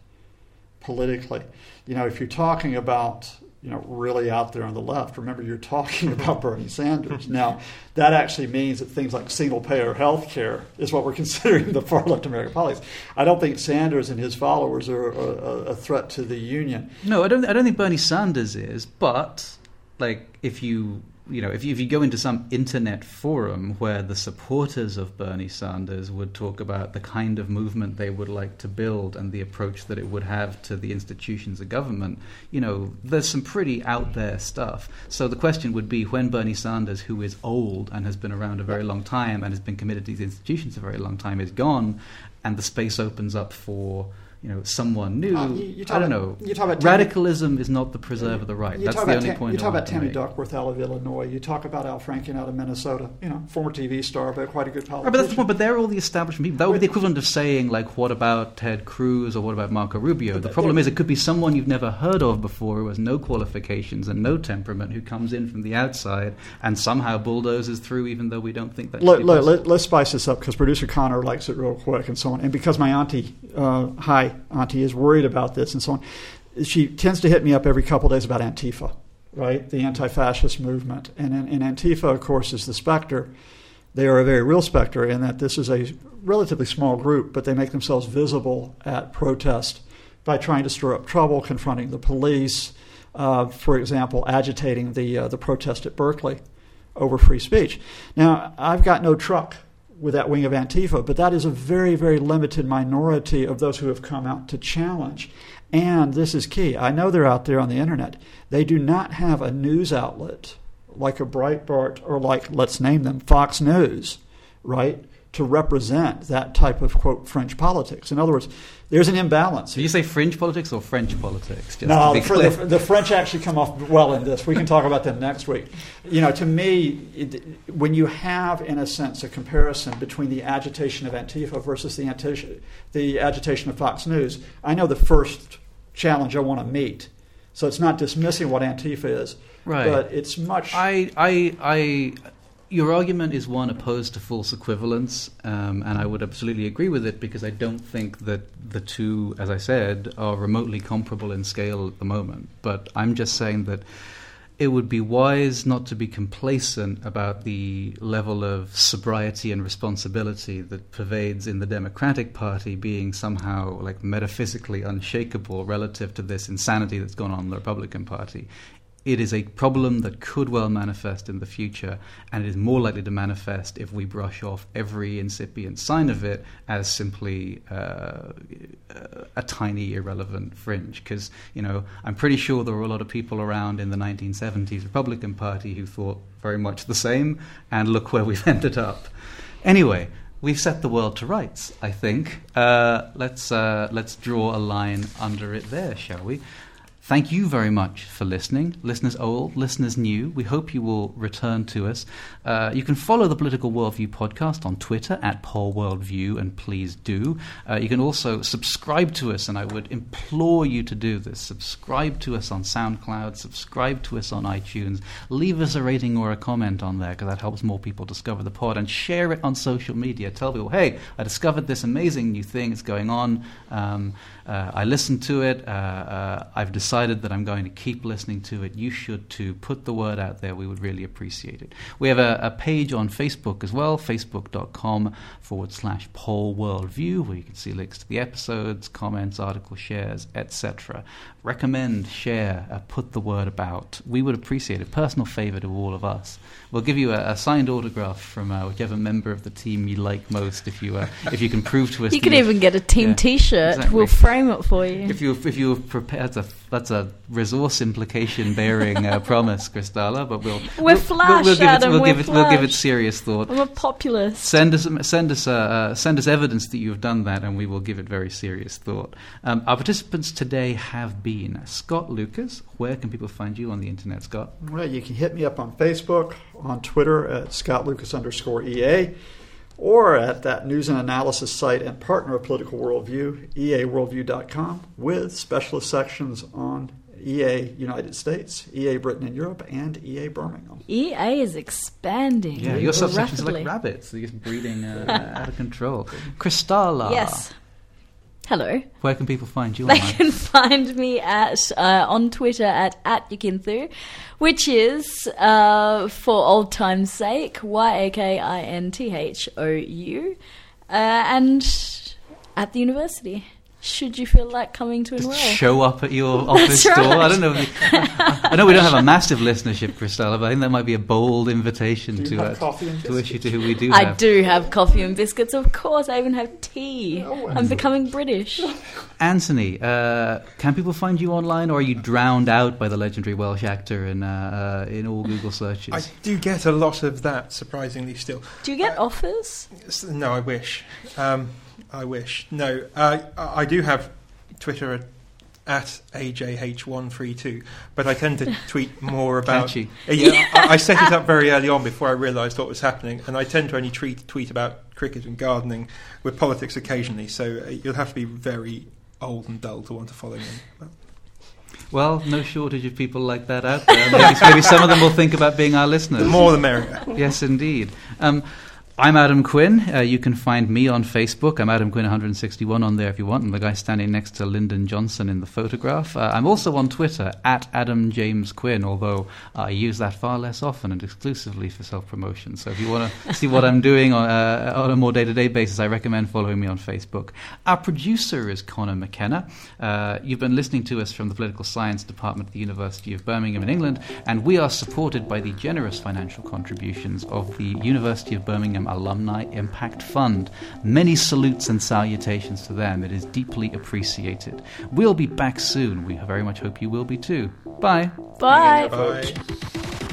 D: politically. You know, if you're talking about you know, really out there on the left. Remember, you're talking [LAUGHS] about Bernie Sanders. Now, that actually means that things like single payer health care is what we're [LAUGHS] considering the far left American politics. I don't think Sanders and his followers are a, a threat to the union.
B: No, I don't. I don't think Bernie Sanders is. But like, if you you know, if you, if you go into some internet forum where the supporters of Bernie Sanders would talk about the kind of movement they would like to build and the approach that it would have to the institutions of government, you know, there's some pretty out there stuff. So the question would be when Bernie Sanders, who is old and has been around a very long time and has been committed to these institutions a very long time, is gone, and the space opens up for you know someone new. Uh, you, you I don't
D: about,
B: know. You talk about radicalism is not the preserve of the right. That's the only point.
D: You talk about
B: Tammy
D: Duckworth out of Illinois. You talk about Al Franken out of Minnesota. You know, former TV star, but quite a good politician.
B: Right, but that's the point. But they're all the establishment people. That would be the equivalent of saying like, what about Ted Cruz or what about Marco Rubio? The problem is it could be someone you've never heard of before who has no qualifications and no temperament who comes in from the outside and somehow bulldozes through, even though we don't think that.
D: Let, let, us spice this up because producer Connor likes it real quick and so on, and because my auntie, uh, hi auntie, is worried about this and so on. She tends to hit me up every couple days about Antifa, right? The anti fascist movement. And, and Antifa, of course, is the specter. They are a very real specter in that this is a relatively small group, but they make themselves visible at protest by trying to stir up trouble, confronting the police, uh, for example, agitating the, uh, the protest at Berkeley over free speech. Now, I've got no truck with that wing of Antifa, but that is a very, very limited minority of those who have come out to challenge. And this is key. I know they're out there on the internet. They do not have a news outlet like a Breitbart or like, let's name them, Fox News, right? To represent that type of quote French politics. In other words, there's an imbalance.
B: Do you say fringe politics or French politics?
D: no, the, the, French actually come off well in this. We can talk about them next week. You know, to me, it, when you have, in a sense, a comparison between the agitation of Antifa versus the, the agitation of Fox News, I know the first challenge I want to meet. So it's not dismissing what Antifa is,
B: right.
D: but it's much.
B: I, I, I your argument is one opposed to false equivalence, um, and I would absolutely agree with it because I don't think that the two, as I said, are remotely comparable in scale at the moment. But I'm just saying that it would be wise not to be complacent about the level of sobriety and responsibility that pervades in the Democratic Party being somehow like metaphysically unshakable relative to this insanity that's gone on in the Republican Party it is a problem that could well manifest in the future, and it is more likely to manifest if we brush off every incipient sign of it as simply uh, a tiny, irrelevant fringe. Because, you know, I'm pretty sure there were a lot of people around in the 1970s Republican Party who thought very much the same, and look where we've [LAUGHS] ended up. Anyway, we've set the world to rights, I think. Uh, let's, uh, let's draw a line under it there, shall we? Thank you very much for listening, listeners old, listeners new. We hope you will return to us. Uh, you can follow the Political Worldview podcast on Twitter at Paul Worldview, and please do. Uh, you can also subscribe to us, and I would implore you to do this. Subscribe to us on SoundCloud, subscribe to us on iTunes, leave us a rating or a comment on there because that helps more people discover the pod, and share it on social media. Tell people, hey, I discovered this amazing new thing, it's going on. Um, uh, I listened to it. Uh, uh, I've decided that I'm going to keep listening to it. You should too. Put the word out there. We would really appreciate it. We have a, a page on Facebook as well, facebook.com forward slash Paul Worldview, where you can see links to the episodes, comments, article shares, etc. Recommend, share, uh, put the word about. We would appreciate it. Personal favor to all of us. We'll give you a, a signed autograph from uh, whichever member of the team you like most if you uh, if you can prove to us.
C: You can even get a team yeah, T-shirt. Exactly. We'll frame it for you.
B: If you if you prepared to that's a resource implication bearing uh, [LAUGHS] promise, Christalla. But we'll
C: we're we'll, flash,
B: we'll, we'll, give
C: Adam,
B: it, we'll
C: give
B: it we'll give it serious thought.
C: I'm a populist.
B: Send us send us uh, uh, send us evidence that you have done that, and we will give it very serious thought. Um, our participants today have been Scott Lucas. Where can people find you on the internet, Scott?
D: Well, you can hit me up on Facebook, on Twitter at Scott Lucas underscore EA or at that news and analysis site and partner of Political Worldview, eaworldview.com, with specialist sections on EA United States, EA Britain and Europe, and EA Birmingham.
C: EA is expanding.
B: Yeah, your subsections are like rabbits. They're just breeding uh, [LAUGHS] out of control. Christalla.
C: Yes. Hello.
B: Where can people find you
C: They
B: online?
C: can find me at uh, on Twitter at at Yakinthou, which is uh, for old time's sake Y A K I N T H O U, uh, and at the university. Should you feel like coming to enroll?
B: Show up at your [LAUGHS] office
C: That's
B: door. I don't know. If [LAUGHS] I know we don't have a massive listenership, Christalla, but I think that might be a bold invitation
D: Do you
B: to
D: have
B: uh,
D: coffee
B: to issue to who we do
C: I
B: have.
C: do have coffee and biscuits, of course. I even have tea.
D: Oh,
C: I'm becoming British. [LAUGHS]
B: Anthony, uh, can people find you online, or are you drowned out by the legendary Welsh actor in uh, uh, in all Google searches?
E: I do get a lot of that, surprisingly, still.
C: Do you get offers?
E: No, I wish. Um, I wish. No, uh, I do have Twitter at, at AJH132, but I tend to [LAUGHS] tweet more about.
B: Catchy.
E: Yeah, I, I set it up very early on before I realised what was happening, and I tend to only tweet, tweet about cricket and gardening with politics occasionally, so uh, you'll have to be very old and dull to want to follow me.
B: Well, no shortage of people like that out there. Maybe, maybe some of them will think about being our listeners.
E: the more the merrier.
B: Yes, indeed. Um, I'm Adam Quinn. Uh, you can find me on Facebook. I'm Adam Quinn 161 on there if you want. I'm the guy standing next to Lyndon Johnson in the photograph. Uh, I'm also on Twitter at Adam James Quinn, although I use that far less often and exclusively for self promotion. So if you want to [LAUGHS] see what I'm doing on, uh, on a more day to day basis, I recommend following me on Facebook. Our producer is Connor McKenna. Uh, you've been listening to us from the Political Science Department at the University of Birmingham in England, and we are supported by the generous financial contributions of the University of Birmingham Alumni Impact Fund. Many salutes and salutations to them. It is deeply appreciated. We'll be back soon. We very much hope you will be too. Bye.
C: Bye.
E: Bye.